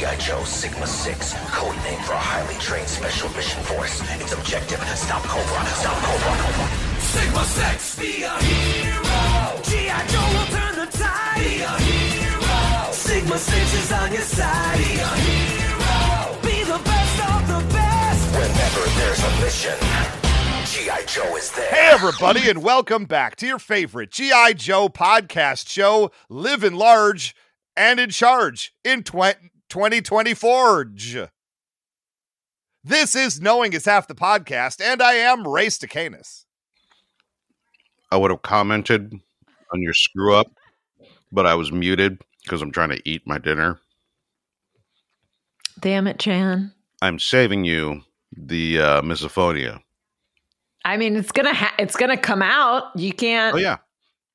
G.I. Joe Sigma 6, code name for a highly trained special mission force. Its objective, stop Cobra, stop Cobra. Sigma 6, be a hero. G.I. Joe will turn the tide. Be a hero. Sigma 6 is on your side. Be a hero. Be the best of the best. Whenever there's a mission, G.I. Joe is there. Hey, everybody, and welcome back to your favorite G.I. Joe podcast show, Living Large and in Charge in tw- 2024. This is Knowing is Half the Podcast, and I am Race to Stacanus. I would have commented on your screw up, but I was muted because I'm trying to eat my dinner. Damn it, Chan. I'm saving you the uh, misophonia. I mean, it's gonna ha- it's gonna come out. You can't. Oh yeah,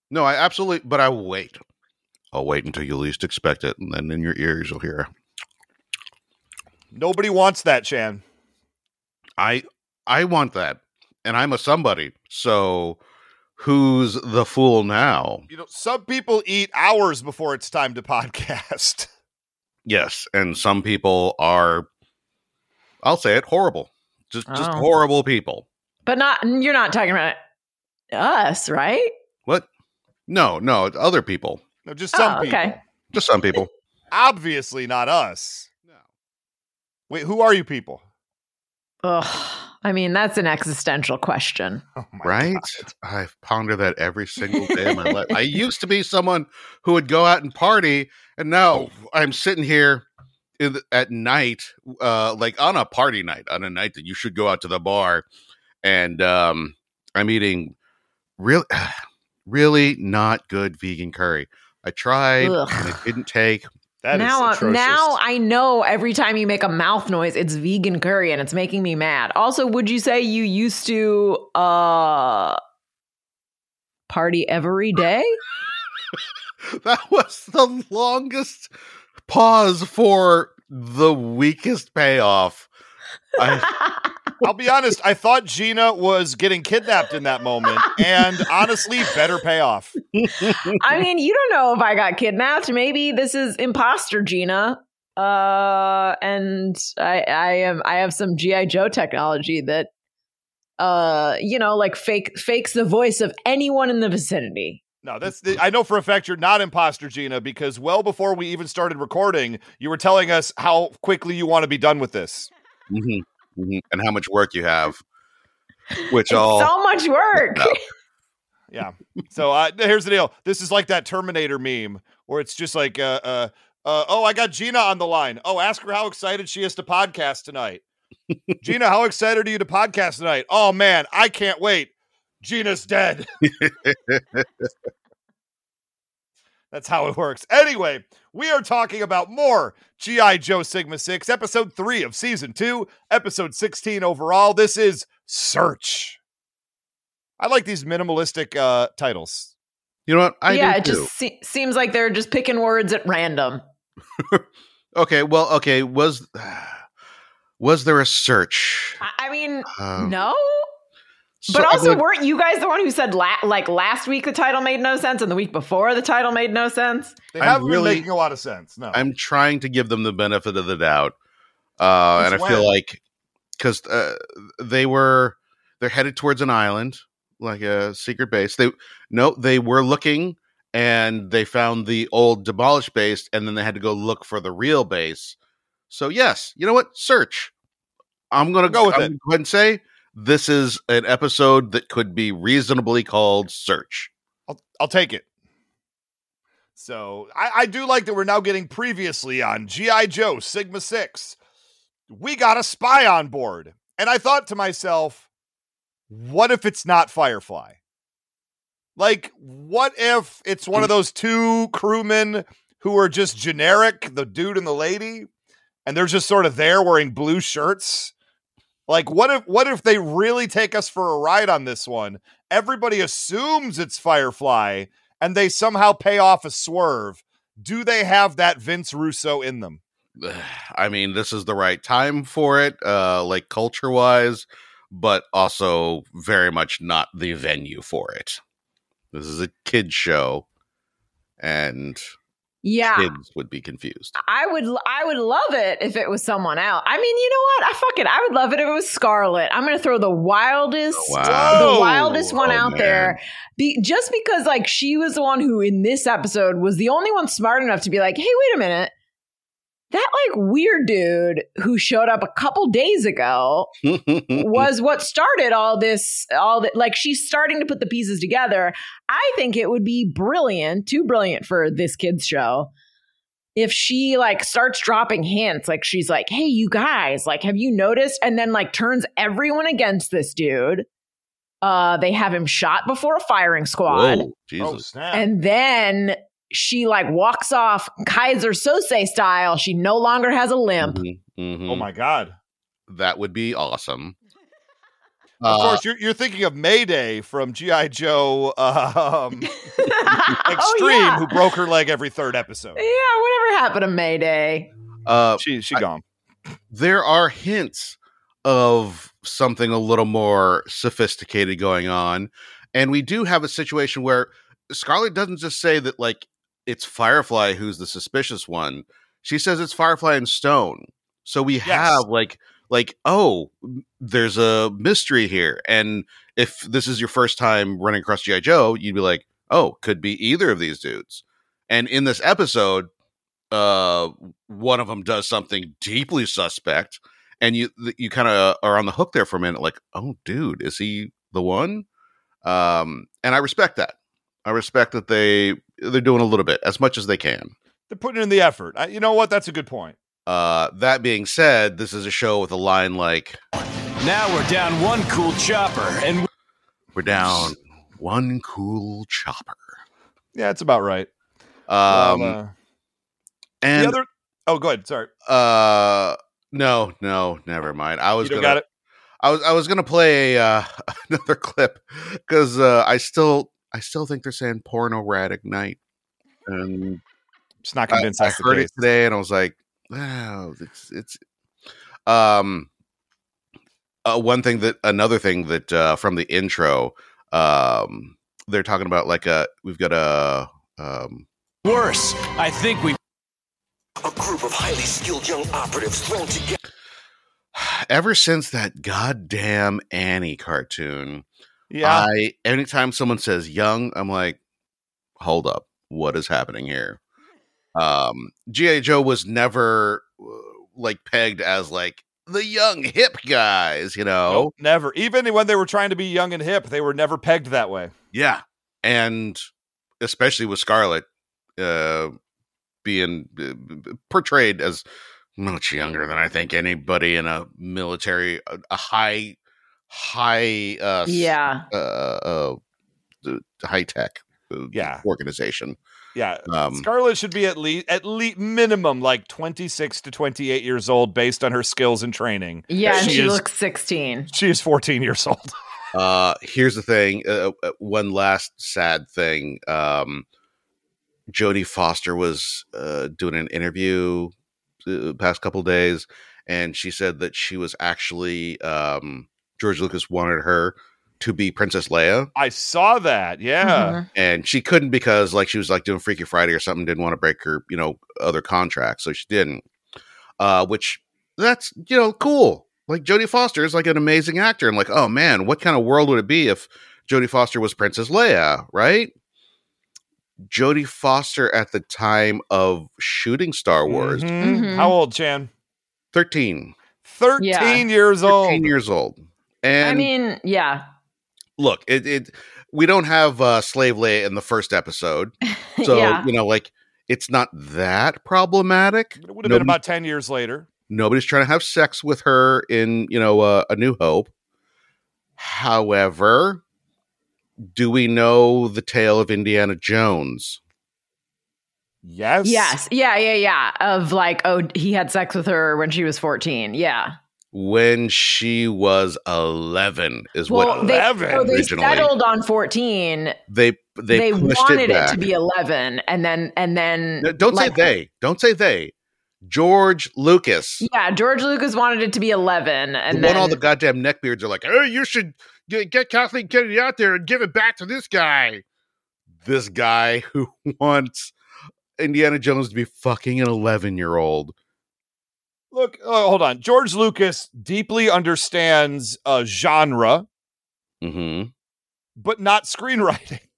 no, I absolutely. But I will wait. I'll wait until you least expect it, and then in your ears you'll hear. Nobody wants that, Chan. I I want that, and I'm a somebody. So who's the fool now? You know, some people eat hours before it's time to podcast. Yes, and some people are. I'll say it horrible. Just just Oh. horrible people. But not. You're not talking about us, right? What? No, no, other people. No, just some Oh, people. okay. Just some people. Obviously not us. No. Wait, who are you people? Ugh. I mean, that's an existential question. Oh right? God. I ponder that every single day of my life. I used to be someone who would go out and party, and now I'm sitting here in the, at night, uh, like on a party night, on a night that you should go out to the bar, and um, I'm eating really, really not good vegan curry. I tried, Ugh. and it didn't take. That is now, atrocious. now I know every time you make a mouth noise, it's vegan curry, and it's making me mad. Also, would you say you used to uh party every day? That was the longest pause for the weakest payoff. I, I'll be honest, I thought Gina was getting kidnapped in that moment, and honestly, better payoff. I mean, you don't know if I got kidnapped. Maybe this is imposter Gina. Uh and I I am I have some GI Joe technology that uh you know like fake fakes the voice of anyone in the vicinity. No, that's the, I know for a fact you're not imposter Gina because well before we even started recording, you were telling us how quickly you want to be done with this. Mhm, mhm. And how much work you have, which It's all so much work. No. Yeah. So uh, here's the deal. This is like that Terminator meme where it's just like, uh, uh, uh, oh, I got Gina on the line. Oh, ask her how excited she is to podcast tonight. Gina, how excited are you to podcast tonight? Oh man, I can't wait. Gina's dead. That's how it works. Anyway, we are talking about more G.I. Joe Sigma 6, episode 3 of season 2, episode 16 overall. This is Search. I like these minimalistic uh, titles. you know what I yeah, do it too. just se- seems like they're just picking words at random. Okay, well, okay, was was there a search? I, I mean, Um, no. So But I also, would- weren't you guys the one who said la- like last week the title made no sense and the week before the title made no sense? They I'm haven't really- been making a lot of sense. No. I'm trying to give them the benefit of the doubt, uh, and I Since feel like because uh, they were they're headed towards an island, like a secret base. They no, they were looking and they found the old demolished base, and then they had to go look for the real base. So yes, you know what? Search. I'm gonna Go with I'm it. gonna Go ahead and say this is an episode that could be reasonably called Search. I'll, I'll take it. So I, I do like that we're now getting previously on G.I. Joe Sigma 6. We got a spy on board. And I thought to myself, what if it's not Firefly? Like, what if it's one of those two crewmen who are just generic, the dude and the lady, and they're just sort of there wearing blue shirts? Like, what if what if they really take us for a ride on this one? Everybody assumes it's Firefly, and they somehow pay off a swerve. Do they have that Vince Russo in them? I mean, this is the right time for it, uh, like culture wise, but also very much not the venue for it. This is a kid show, and Yeah. kids would be confused. I would I would love it if it was someone else. I mean, you know what? I fuck it. I would love it if it was Scarlet. I'm gonna throw the wildest Oh, wow. the wildest one Oh, out man. there. Be, just because like she was the one who in this episode was the only one smart enough to be like, hey, wait a minute. That like weird dude who showed up a couple days ago was what started all this all that like she's starting to put the pieces together i think it would be brilliant too brilliant for this kids show if she like starts dropping hints like she's like hey you guys like have you noticed and then like turns everyone against this dude uh they have him shot before a firing squad Whoa, Oh, Jesus. snap. and then she like walks off Keyser Soze style she no longer has a limp Mhm, mhm. oh my God. That would be awesome. Of Uh, course, you're, you're thinking of Mayday from G.I. Joe um, Extreme, oh, yeah. who broke her leg every third episode. Yeah, whatever happened to Mayday? uh, She, she I- gone. there are hints of something a little more sophisticated going on. And we do have a situation where Scarlet doesn't just say that, like, it's Firefly who's the suspicious one. She says it's Firefly and Stone. So we have, like, like, oh, there's a mystery here. And if this is your first time running across G.I. Joe, you'd be like, oh, could be either of these dudes. And in this episode, uh, one of them does something deeply suspect, and you you kind of are on the hook there for a minute, like, oh, dude, is he the one? Um, and I respect that. I respect that they they're doing a little bit as much as they can. They're putting in the effort. I, you know what? That's a good point. Uh, that being said, this is a show with a line like, Now we're down one cool chopper, and "We're down one cool chopper." Yeah, it's about right. Um, Well, uh, and the other. Oh, go ahead. Sorry. uh, no, no, never mind. I was You gonna, got it. I was I was gonna play uh, another clip because uh, I still I still think they're saying porno rad ignite, and it's not I, convinced I that's the heard case. it today, and I was like, wow, it's it's um uh, one thing that another thing that uh, from the intro um they're talking about like a we've got a um worse. I think we A group of highly skilled young operatives thrown together. ever since that goddamn Annie cartoon. Yeah. I anytime someone says young, I'm like, hold up, what is happening here? Um, GI Joe was never uh, like pegged as like the young hip guys, you know. Nope, never. Even when they were trying to be young and hip, they were never pegged that way. Yeah, and especially with Scarlet uh, being uh, portrayed as much younger than I think anybody in a military, a, a high, high, uh, Yeah. uh, uh, high tech, uh, Yeah. organization. Yeah. Um, Scarlett should be at least at least minimum like 26 to 28 years old based on her skills and training. Yeah, and She she, is- looks 16. She is 14 years old. Uh, here's the thing. Uh, uh, one last sad thing. Um, Jodie Foster was uh, doing an interview the past couple days, and she said that she was actually um, George Lucas wanted her to be Princess Leia, I saw that. Yeah. Mhm. and she couldn't because like she was like doing Freaky Friday or something. Didn't want to break her you know other contracts, so she didn't. Uh, which that's you know cool. Like Jodie Foster is like an amazing actor. I'm like, oh man, what kind of world would it be if Jodie Foster was Princess Leia, right? Jodie Foster at the time of shooting Star Wars, Mhm. Mhm. How old, Chan? 13, 13 Yeah. years 13 old. years old. And I mean, yeah. look, it, it we don't have uh, Slave Leia in the first episode, so yeah. you know, like it's not that problematic. It would have been about 10 years later. Nobody's trying to have sex with her in, you know, uh, A New Hope. However, do we know the tale of Indiana Jones? Yes. Yes. Yeah, yeah, yeah. Of like, oh, he had sex with her when she was 14. Yeah. When she was 11 is Well, what they, 11 so they originally. settled on 14. they they, They, wanted it, it, to be 11 and then and then No, don't like- say they. Don't say they. George Lucas. Yeah, George Lucas wanted it to be 11 and one then all the goddamn neckbeards are like, "Hey, you should get, get Kathleen Kennedy out there and give it back to this guy." This guy who wants Indiana Jones to be fucking an 11 year old. Look, uh, hold on. George Lucas deeply understands uh, genre, Mm-hmm. but not screenwriting.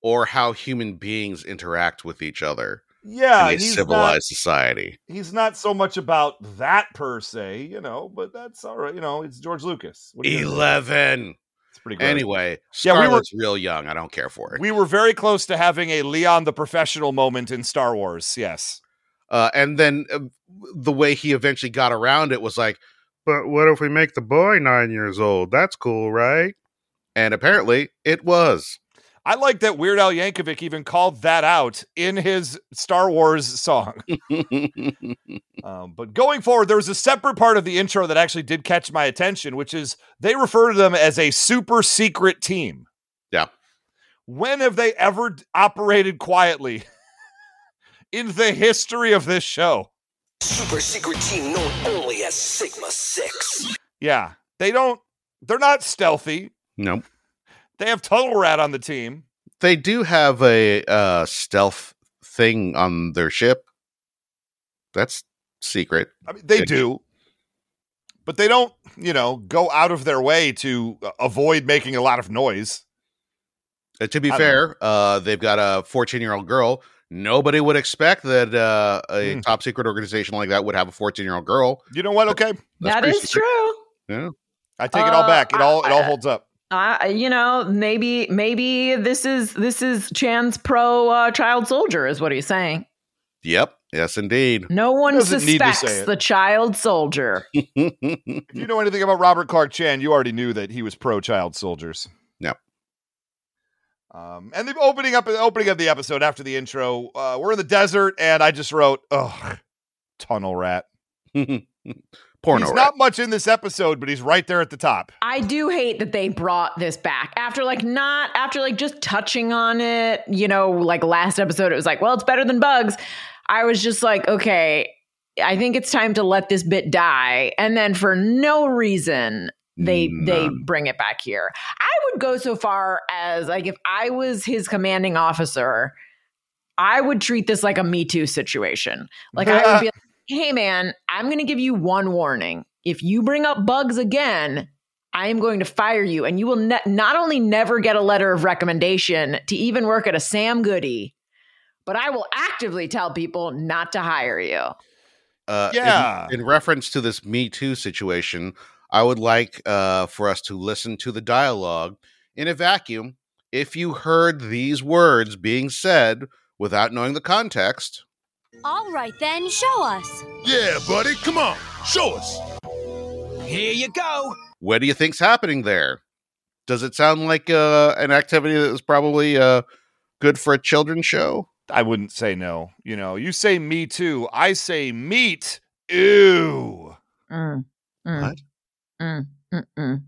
Or how human beings interact with each other Yeah, in a civilized not, society. he's not so much about that per se, you know, but that's all right. You know, it's George Lucas. 11. It's pretty great. Anyway, Yeah, we were- real young. I don't care for it. we were very close to having a Leon the Professional moment in Star Wars. Yes. Uh, and then uh, the way he eventually got around it was like, but what if we make the boy nine years old? That's cool, right? And apparently it was. I like that Weird Al Yankovic even called that out in his Star Wars song. Um, but going forward, there was a separate part of the intro that actually did catch my attention, which is they refer to them as a super secret team. Yeah. When have they ever operated quietly in the history of this show? Super secret team known only as Sigma 6. Yeah. They don't, they're not stealthy. nope. They have Tunnel Rat on the team. They do have a uh, stealth thing on their ship. That's secret. I mean, they Yeah. do, but they don't, you know, go out of their way to uh, avoid making a lot of noise. Uh, to be I don't fair, uh, they've got a 14 year old girl. Nobody would expect that uh, a Hmm. top secret organization like that would have a 14 year old girl. You know what? Okay, That's That secret. true. Yeah. I take it all Uh, back. It all it all holds up. Uh, you know, maybe maybe this is this is Chan's pro uh, child soldier, is what he's saying. Yep. Yes, indeed. No one Doesn't need to say suspects the child soldier. If you know anything about Robert Clark Chan, you already knew that he was pro child soldiers. Yep. Um, and the opening up opening of the episode after the intro, uh, we're in the desert, and I just wrote, "Oh, tunnel rat." Porno. he's rat. not much in this episode, but he's right there at the top. I do hate that they brought this back after like not after like just touching on it, you know, like last episode it was like, well, it's better than bugs. I was just like, okay, I think it's time to let this bit die. And then for no reason they they bring it back here. I would go so far as like if I was his commanding officer, I would treat this like a Me Too situation. Like I would be like, hey man, I'm going to give you one warning. If you bring up bugs again, I am going to fire you, and you will ne- not only never get a letter of recommendation to even work at a Sam Goody, but I will actively tell people not to hire you. Uh, in- Yeah. In, reference to this Me Too situation, I would like uh, for us to listen to the dialogue in a vacuum. If you heard these words being said without knowing the context, All right, then, show us. Yeah, buddy, come on, show us. Here you go. what do you think's happening there? Does it sound like uh, an activity that is probably uh, good for a children's show? I wouldn't say no. You know, you say me too. I say meat. Ew. Mm, mm, What? Mm, mm.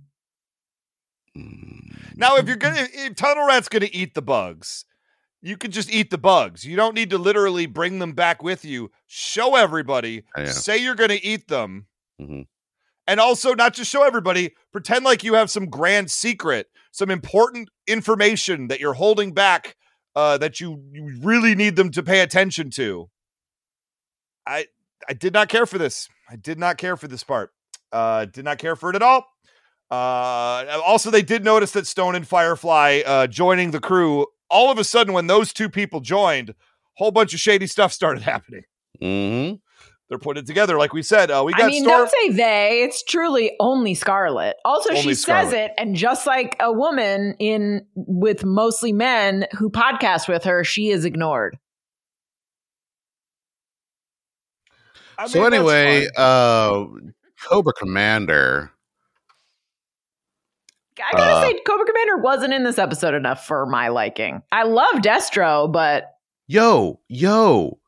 Now, if you're gonna, if Tunnel Rat's gonna eat the bugs, you can just eat the bugs. You don't need to literally bring them back with you. Show everybody. Say you're gonna eat them, Mhm. and also not just show everybody. Pretend like you have some grand secret, some important information that you're holding back uh, that you you really need them to pay attention to. I I did not care for this. I did not care for this part. Uh, did not care for it at all. Uh, also, they did notice that Stone and Firefly uh, joining the crew. All of a sudden, when those two people joined, a whole bunch of shady stuff started happening. Mm-hmm. They're putting together, like we said. Uh, we got I mean, Storm. don't say they. It's truly only Scarlet. Also, Only she Scarlet. says it, and just like a woman in with mostly men who podcast with her, she is ignored. I so mean, that's anyway, uh, Cobra Commander. I gotta Uh, say, Cobra Commander wasn't in this episode enough for my liking. I love Destro, but Yo, yo,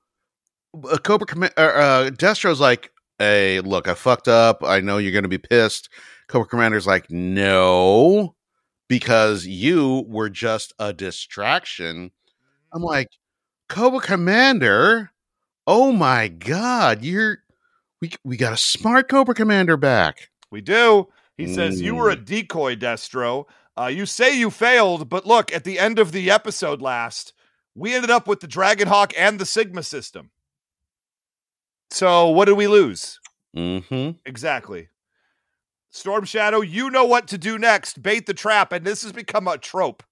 uh, Cobra Commander. Uh, Destro's like, hey, look, I fucked up. I know you're gonna be pissed. Cobra Commander's like, no, because you were just a distraction. I'm like, Cobra Commander. Oh my god, you're we we got a smart Cobra Commander back. we do. He says you were a Mm. decoy, Destro. Uh, you say you failed, but look at the end of the episode last. we ended up with the Dragonhawk and the Sigma system. So what did we lose? Mm-hmm. Exactly. Storm Shadow, you know what to do next. Bait the trap. And this has become a trope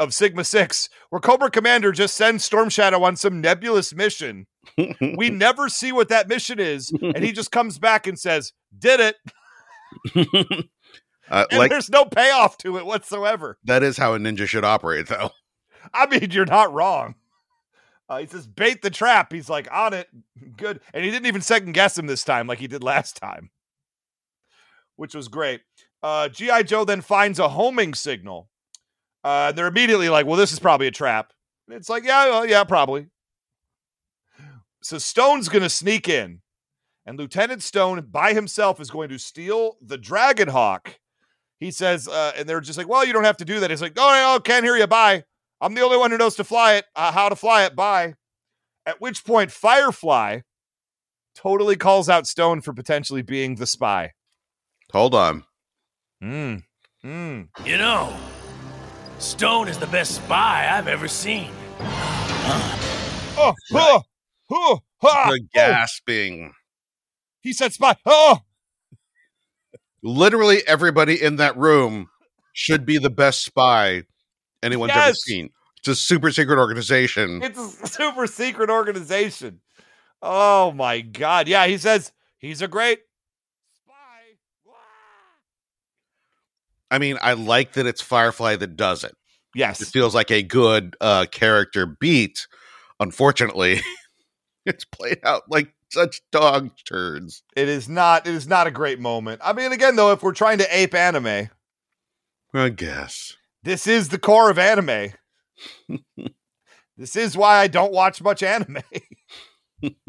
of Sigma 6, where Cobra Commander just sends Storm Shadow on some nebulous mission. We never see what that mission is. And he just comes back and says, Did it. uh, And like there's no payoff to it whatsoever. that is how a ninja should operate, though. I mean, you're not wrong. Uh, he says, bait the trap. He's like, on it. Good. And he didn't even second guess him this time like he did last time, which was great. Uh, G.I. Joe then finds a homing signal. Uh, and they're immediately like, well, this is probably a trap. And it's like, yeah, well, yeah, probably. So Stone's going to sneak in, and Lieutenant Stone by himself is going to steal the Dragon Hawk. He says, uh, and they're just like, well, you don't have to do that. He's like, oh, no, can't hear you. Bye. I'm the only one who knows to fly it, uh, how to fly it. Bye. At which point, Firefly totally calls out Stone for potentially being the spy. Hold on. Mm. Mm. You know, Stone is the best spy I've ever seen. Oh, oh, oh, oh, the oh. gasping. He said spy. Oh, Literally everybody in that room should be the best spy anyone's ever seen. It's a super secret organization. it's a super secret organization. Oh my god. Yeah, he says he's a great spy. Wah. I mean, I like that it's Firefly that does it. Yes. It feels like a good uh, character beat. Unfortunately, it's played out like such dog turns. It is not it is not a great moment. I mean again though if we're trying to ape anime, I guess. this is the core of anime. this is why I don't watch much anime.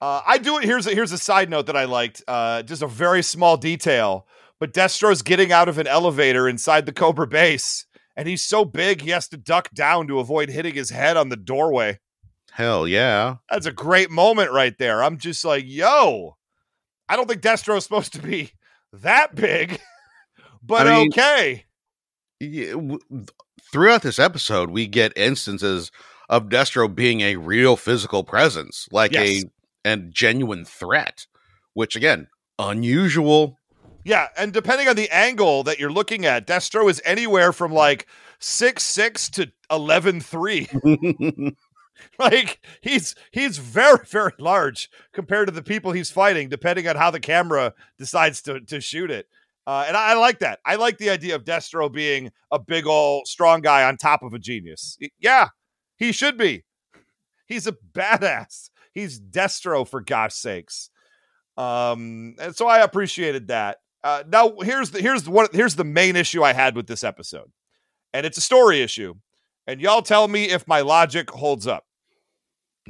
uh, I do it. Here's a, here's a side note that I liked. Uh, just a very small detail, but Destro's getting out of an elevator inside the Cobra base, and he's so big he has to duck down to avoid hitting his head on the doorway. Hell yeah. That's a great moment right there. I'm just like, yo, I don't think Destro is supposed to be that big, but I mean- okay. Yeah, w- Throughout this episode, we get instances of Destro being a real physical presence, like Yes. a and genuine threat, which again, unusual. Yeah, and depending on the angle that you're looking at, Destro is anywhere from like six six to eleven three. like he's he's very very large compared to the people he's fighting, depending on how the camera decides to to shoot it. Uh, and I, I like that. I like the idea of Destro being a big old strong guy on top of a genius. Yeah, he should be. He's a badass. He's Destro for gosh sakes. Um, and so I appreciated that. Uh, now here's the here's the what here's the main issue I had with this episode, and it's a story issue. And y'all tell me if my logic holds up.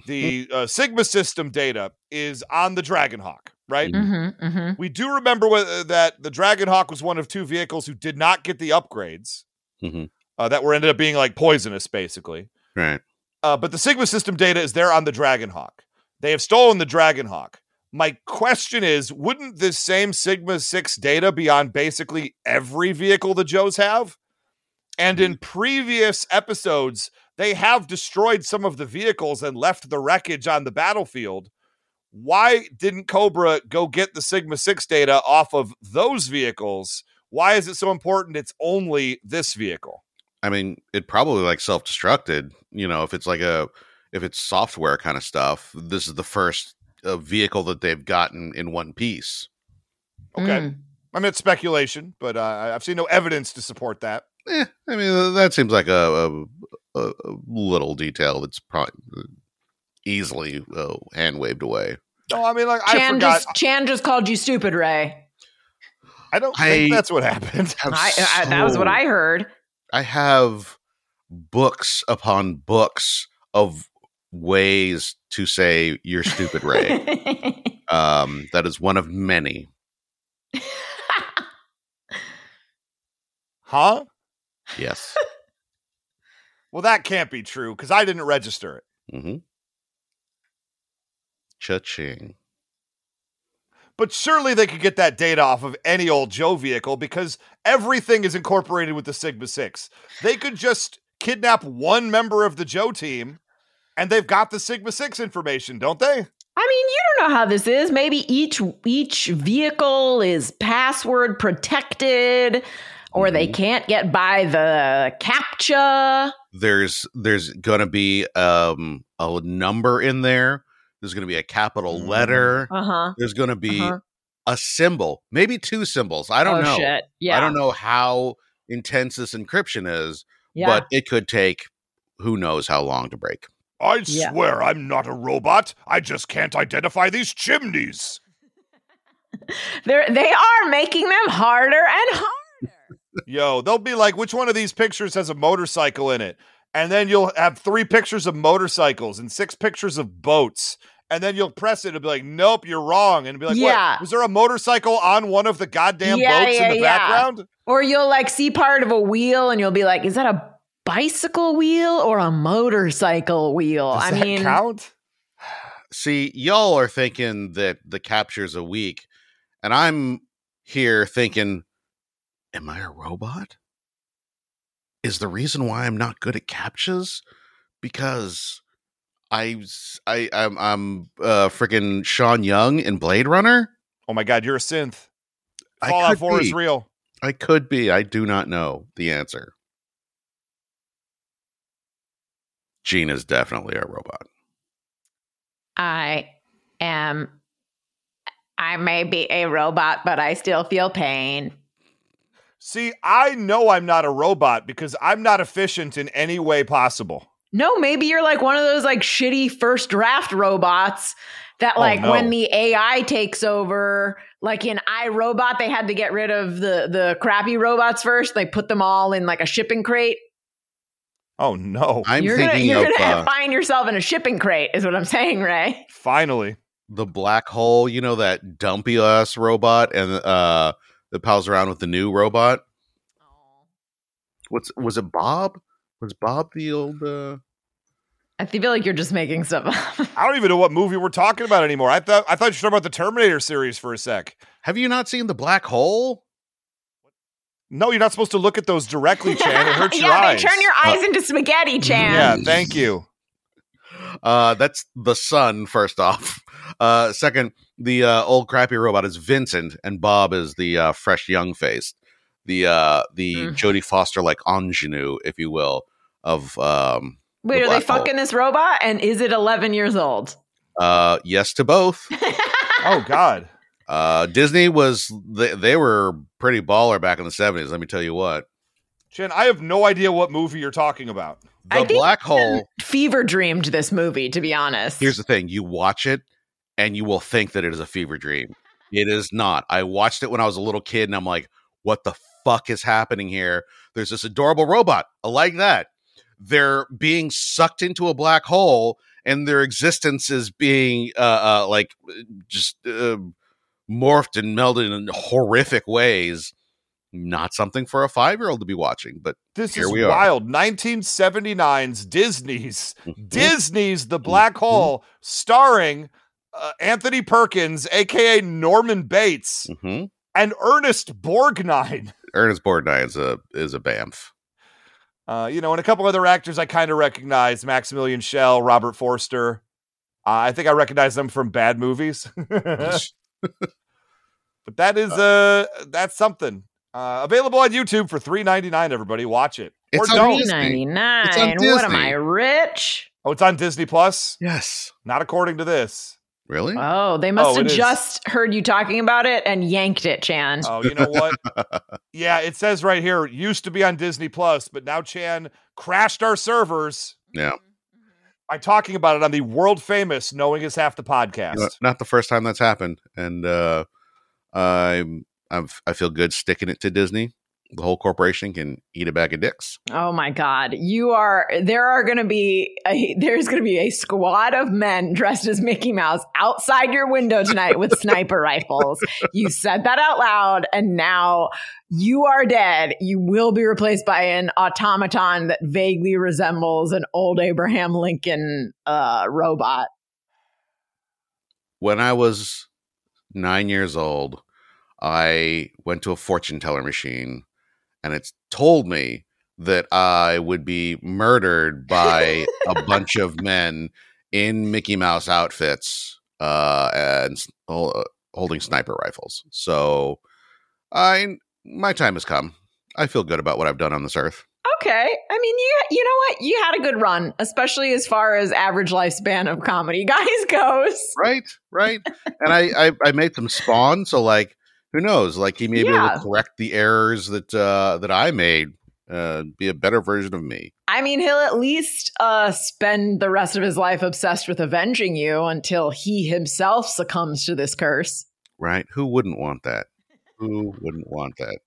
The uh, Sigma system data is on the Dragonhawk, right? Mm-hmm, mm-hmm. We do remember whether, that the Dragonhawk was one of two vehicles who did not get the upgrades Mhm. uh, that were ended up being like poisonous, basically. Right. Uh, but the Sigma system data is there on the Dragonhawk. They have stolen the Dragonhawk. My question is, wouldn't this same Sigma 6 data be on basically every vehicle the Joes have? And in mm-hmm. previous episodes, they have destroyed some of the vehicles and left the wreckage on the battlefield. Why didn't Cobra go get the Sigma 6 data off of those vehicles? Why is it so important it's only this vehicle? I mean, it probably like self destructed. You know, if it's like a if it's software kind of stuff, this is the first uh, vehicle that they've gotten in one piece. Okay. Mm. I mean, it's speculation, but uh, I've seen no evidence to support that. Eh, I mean, that seems like a, a, a a little detail that's probably easily uh, hand waved away. No, I mean, like I Chan forgot. just Chan just called you stupid, Ray. I don't think that's what happened. Have I, I, that was what I heard. I have books upon books of ways to say you're stupid, Ray. um, that is one of many. Huh? Yes. Well, that can't be true because I didn't register it. mm-hmm. Cha-ching. But surely they could get that data off of any old Joe vehicle because everything is incorporated with the Sigma 6. They could just kidnap one member of the Joe team, and they've got the Sigma Six information, don't they? I mean, you don't know how this is. Maybe each each vehicle is password protected, or they Mhm. can't get by the captcha. There's there's gonna be um a number in there. There's gonna be a capital Mm. letter. Uh huh. There's gonna be Uh-huh. a symbol, maybe two symbols. I don't oh, know. Shit. Yeah. I don't know how intense this encryption is, Yeah. but it could take who knows how long to break. I Yeah. swear I'm not a robot. I just can't identify these chimneys. They're they are making them harder and harder. Yo, they'll be like, which one of these pictures has a motorcycle in it? And then you'll have three pictures of motorcycles and six pictures of boats. And then you'll press it and be like, nope, you're wrong. And be like, Yeah. what? Was there a motorcycle on one of the goddamn Yeah, boats yeah, in the background? Or you'll like see part of a wheel and you'll be like, is that a bicycle wheel or a motorcycle wheel? Does I that mean, count? See, y'all are thinking that the captcha's a week, and I'm here thinking, am I a robot? Is the reason why I'm not good at captchas because I s- I I'm I'm uh freaking Sean Young in Blade Runner? Oh my God, you're a synth. Fallout 4 be. is real. I could be. I do not know the answer. Gene is definitely a robot. I am. I may be a robot, but I still feel pain. See, I know I'm not a robot because I'm not efficient in any way possible. No, maybe you're like one of those like shitty first draft robots that Oh, like no. when the AI takes over, like in iRobot, they had to get rid of the the crappy robots first. They put them all in like a shipping crate. Oh no. I'm you're gonna thinking you're of gonna uh, find yourself in a shipping crate, is what I'm saying, Ray. Finally. the black hole, you know that dumpy ass robot and uh that pals around with the new robot. What's was it Bob? Was Bob the old uh I feel like you're just making stuff up. I don't even know what movie we're talking about anymore. I thought I thought you were talking about the Terminator series for a sec. Have you not seen the black hole? No, you're not supposed to look at those directly, Chan. It hurts your eyes. yeah, they turn your eyes into spaghetti, Chan. Yeah, thank you. Uh that's the sun first off. Uh second, the uh old crappy robot is Vincent and Bob is the uh fresh young face. The uh the Mm. Jodie Foster like ingenue, if you will, of um Wait, The are they black hole. fucking this robot? And is it 11 years old? uh yes to both. Oh God. Uh, Disney was they, they were pretty baller back in the seventies. Let me tell you what. Chan, I have no idea what movie you're talking about. The I think black hole. Fever dreamed this movie, to be honest. Here's the thing: you watch it, and you will think that it is a fever dream. It is not. I watched it when I was a little kid, and I'm like, "What the fuck is happening here?" There's this adorable robot. I like that. They're being sucked into a black hole, and their existence is being uh, uh like just uh, morphed and melded in horrific ways. Not something for a five year old to be watching, but This Here is we are. wild. 1979's Disney's Mhm. Disney's The Black Mhm. Hole, starring uh, Anthony Perkins, aka Norman Bates, mhm. and Ernest Borgnine. Ernest Borgnine is a is a bamf. Uh, you know, and a couple other actors I kind of recognize: Maximilian Schell, Robert Forster. Uh, I think I recognize them from bad movies. but that is uh that's something. Uh, available on YouTube for three ninety nine. Everybody, watch it or It's on don't. Disney. On 99. What am I, rich? Oh, it's on Disney Plus. Yes. Not according to this. Really? Oh, they must Oh, have it is. just heard you talking about it and yanked it, Chan. Oh, you know what? yeah, it says right here, used to be on Disney Plus, but now Chan crashed our servers yeah. By talking about it on the world famous Knowing is Half the podcast. Know, not the first time that's happened, and uh, I'm I'm I feel good sticking it to Disney. The whole corporation can eat a bag of dicks. Oh my God. You are, there are going to be, a, there's going to be a squad of men dressed as Mickey Mouse outside your window tonight with sniper rifles. You said that out loud and now you are dead. You will be replaced by an automaton that vaguely resembles an old Abraham Lincoln uh, robot. When I was nine years old, I went to a fortune teller machine, and it's told me that I would be murdered by a bunch of men in Mickey Mouse outfits uh, and uh, holding sniper rifles. So, I my time has come. I feel good about what I've done on this earth. Okay. I mean, you you know what? You had a good run, especially as far as average lifespan of comedy guys goes. Right, right. and I, I I made some spawn, so like who knows? Like he may be able to correct the errors that uh, that I made, uh, be a better version of me. I mean, he'll at least uh, spend the rest of his life obsessed with avenging you until he himself succumbs to this curse. Right? Who wouldn't want that? Who wouldn't want that?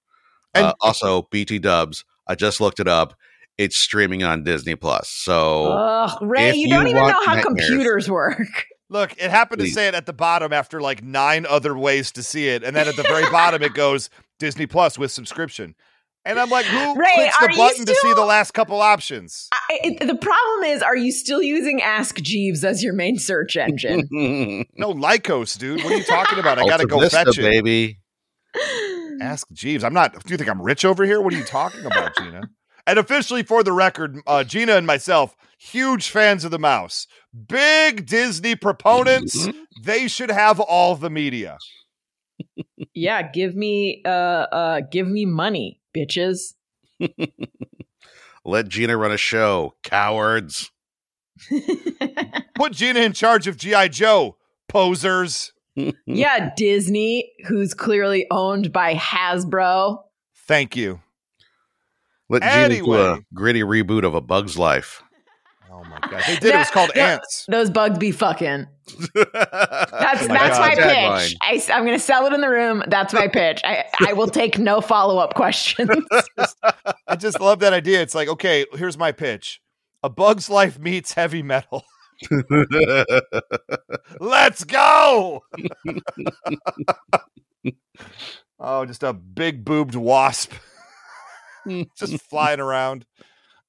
And- uh, also, BT Dubs. I just looked it up. It's streaming on Disney Plus. So Ugh, Ray, you you don't even know how computers work. Look, it happened Please. to say it at the bottom after like nine other ways to see it, and then at the very bottom it goes Disney Plus with subscription. And I'm like, who Ray, clicks the you button to see the last couple options? I, it, the problem is, are you still using Ask Jeeves as your main search engine? No Lycos, dude. What are you talking about? I gotta go Vista, fetch it. baby. Ask Jeeves. I'm not. Do you think I'm rich over here? What are you talking about, Gina? And officially, for the record, uh, Gina and myself, huge fans of the mouse, big Disney proponents. they should have all the media. yeah, give me, uh, uh, give me money, bitches. Let Gina run a show. Cowards. Put Gina in charge of GI Joe. Posers. yeah, Disney, who's clearly owned by Hasbro. Thank you. Let Gina do a gritty reboot of A Bug's Life. Oh my god, they did. It was called That- Antz. Those bugs be fucking. That's Oh my that's my pitch. I, am going to sell it in the room. That's my pitch. I, I will take no follow up questions. I just love that idea. It's like, okay, here's my pitch: A Bug's Life meets heavy metal. Let's go. oh, just a big boobed wasp just flying around.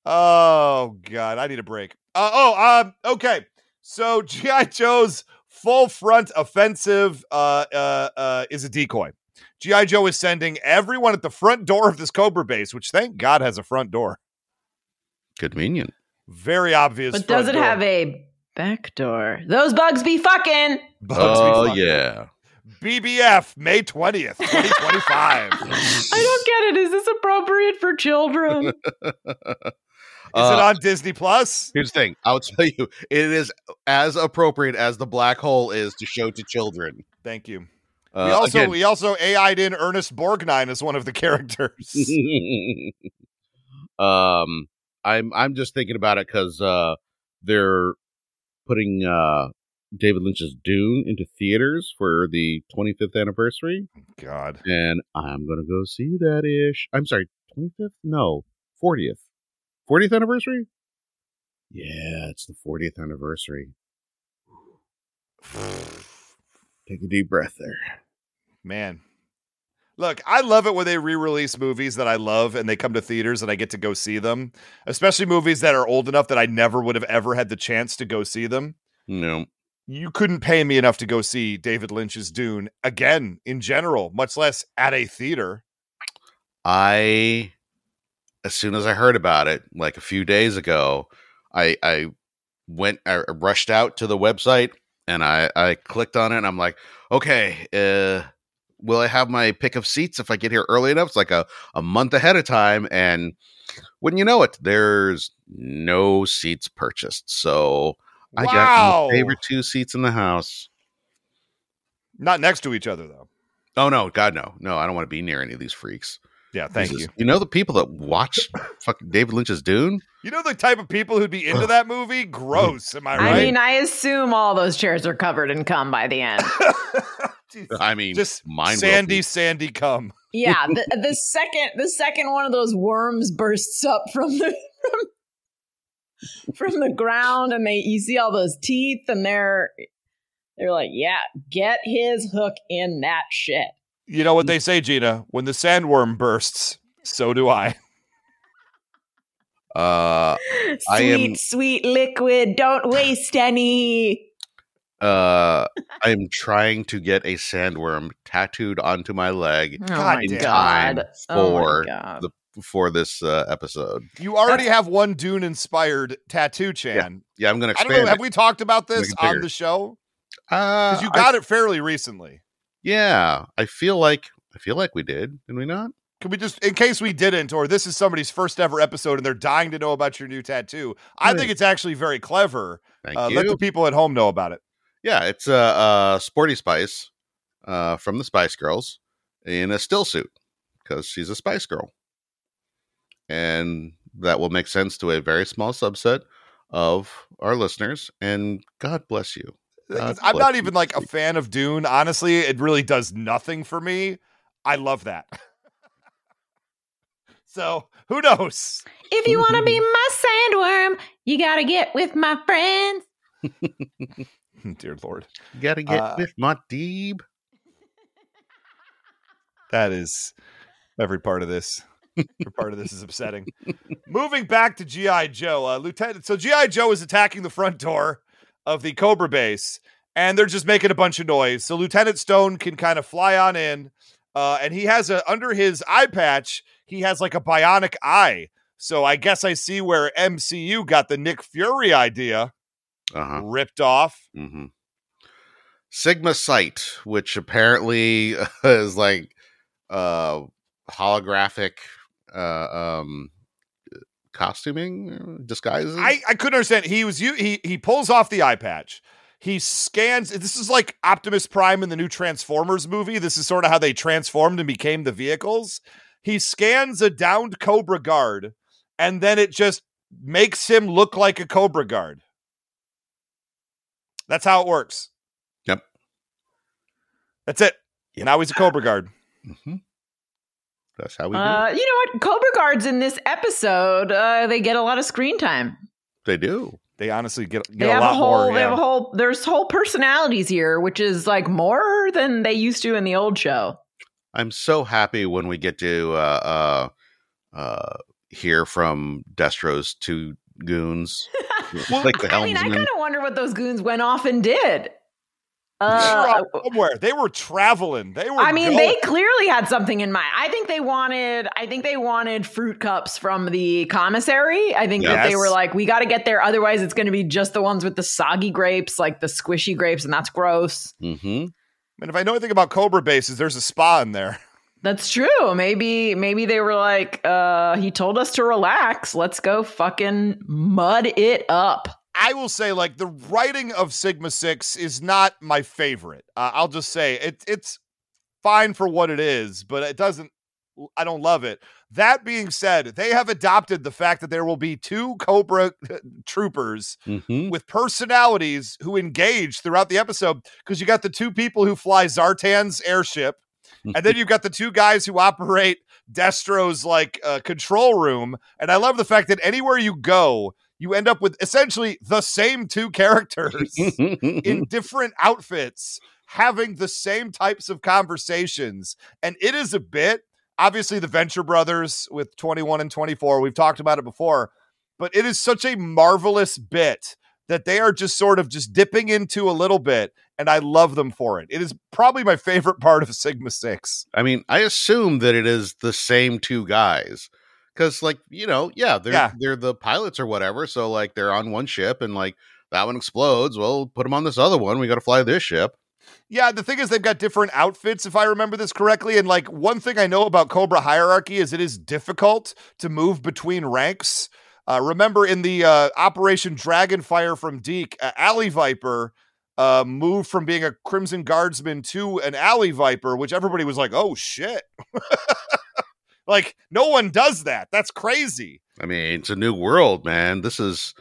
Oh god, I need a break. Uh, oh, um, okay. So GI Joe's full front offensive uh, uh, uh, is a decoy. GI Joe is sending everyone at the front door of this Cobra base, which thank God has a front door. Convenient. Very obvious. but does it door. have a back door? Those bugs be fucking. Bugs be oh fucking. yeah. BBF May twentieth, twenty twenty five. I don't get it. Is this appropriate for children? it on Disney Plus? Here's the thing. I'll tell you, it is as appropriate as the black hole is to show to children. Thank you. Uh, we also again- we also AI'd in Ernest Borgnine as one of the characters. um, I'm I'm just thinking about it because uh, they're putting uh, David Lynch's Dune into theaters for the 25th anniversary, God. and I'm gonna go see that ish. I'm sorry, 25th? No, 40th. 40th anniversary? Yeah, it's the 40th anniversary. Take a deep breath there. Man. Look, I love it when they re-release movies that I love and they come to theaters and I get to go see them, especially movies that are old enough that I never would have ever had the chance to go see them. No, You couldn't pay me enough to go see David Lynch's Dune again in general, much less at a theater. I as soon as I heard about it, like a few days ago, I I went I rushed out to the website and I I clicked on it and I'm like, okay, uh will I have my pick of seats if I get here early enough? It's like a, a month ahead of time and wouldn't you know it, there's no seats purchased. So I got my favorite two seats in the house. Not next to each other though. Oh no, God no. No, I don't want to be near any of these freaks. Yeah, thank Jesus. you. You know the people that watch fucking David Lynch's Dune? You know the type of people who'd be into that movie? Gross, am I right? I mean, I assume all those chairs are covered in cum by the end. I mean, just mine sandy, sandy come. Yeah, the, the second the second one of those worms bursts up from the from, from the ground, and they you see all those teeth, and they're they're like, yeah, get his hook in that shit. You know what they say, Gina? When the sandworm bursts, so do I. Uh, Sweet, I am- sweet liquid. Don't waste any. uh, I am trying to get a sandworm tattooed onto my leg Oh God my damn. god! time Oh my for God. the for this uh, episode. You already have one Dune inspired tattoo, Chan. Yeah, I'm going to I don't expand. know. Have we talked about this on the show? Uh, Because you I- got it fairly recently. Yeah, I feel like I feel like we did, did we not? Can we just, in case we didn't, or this is somebody's first ever episode and they're dying to know about your new tattoo, I think it's actually very clever. Thank Uh, you. let the people at home know about it. yeah, it's a uh, uh, Sporty Spice uh, from the Spice Girls in a still suit because she's a Spice Girl, and that will make sense to a very small subset of our listeners. And God bless you. God I'm not even like a fan of Dune. Honestly, it really does nothing for me. I love that. so who knows? If you want to be my sandworm, you got to get with my friends. Dear Lord. Gotta get Uh, with my Deeb. That is every part of this. Every part of this is upsetting. Moving back to GI Joe, uh, Lieutenant. So GI Joe is attacking the front door of the Cobra base, and they're just making a bunch of noise. So Lieutenant Stone can kind of fly on in, uh, and he has a under his eye patch. He has like a bionic eye. So I guess I see where MCU got the Nick Fury idea Uh huh. ripped off. hmm Sigma Sight, which apparently is like uh holographic uh um costuming disguises. I, I couldn't understand. He was you. He he pulls off the eye patch. He scans. This is like Optimus Prime in the new Transformers movie. This is sort of how they transformed and became the vehicles. He scans a downed Cobra guard, and then it just makes him look like a Cobra guard. That's how it works. Yep. That's it. Now he's a Cobra guard. Mhm. That's how we do. Uh, you know what? Cobra Guards in this episode, uh, they get a lot of screen time. they do. They honestly get, get They a have lot a whole. more. They have a whole. There's whole personalities here, which is like more than they used to in the old show. I'm so happy when we get to uh uh uh hear from Destro's two goons. like the I mean, I kind of wonder what those goons went off and did. Uh, somewhere. They were traveling. They were. I mean, going. they clearly had something in mind. I think they wanted. I think they wanted fruit cups from the commissary. I think that they were like, we got to get there, otherwise it's going to be just the ones with the soggy grapes, like the squishy grapes, and that's gross. Mm-hmm. And if I know anything about Cobra bases, there's a spa in there. That's true. Maybe maybe they were like, uh, he told us to relax. Let's go fucking mud it up. I will say, like the writing of Sigma Six is not my favorite. Uh, I'll just say it, it's fine for what it is, but it doesn't. I don't love it. That being said, they have adopted the fact that there will be two Cobra troopers hmm with personalities who engage throughout the episode because you got the two people who fly Zartan's airship, and then you've got the two guys who operate Destro's like uh, control room. And I love the fact that anywhere you go, you end up with essentially the same two characters in different outfits having the same types of conversations. And it is a bit, obviously, the Venture Brothers with 21 and 24. We've talked about it before, but it is such a marvelous bit that they are just sort of just dipping into a little bit. And I love them for it. It is probably my favorite part of Sigma 6. I mean, I assume that it is the same two guys because, like, you know, yeah, they're Yeah. they're the pilots or whatever. So, like, they're on one ship, and like that one explodes. Well, put them on this other one. We got to fly this ship. Yeah, the thing is they've got different outfits, if I remember this correctly. And like one thing I know about Cobra hierarchy is it is difficult to move between ranks. Uh, remember in the uh, Operation Dragonfire from DiC, uh, Alley Viper uh, moved from being a Crimson Guardsman to an Alley Viper, which everybody was like, "Oh shit!" like no one does that. That's crazy. I mean, it's a new world, man. This is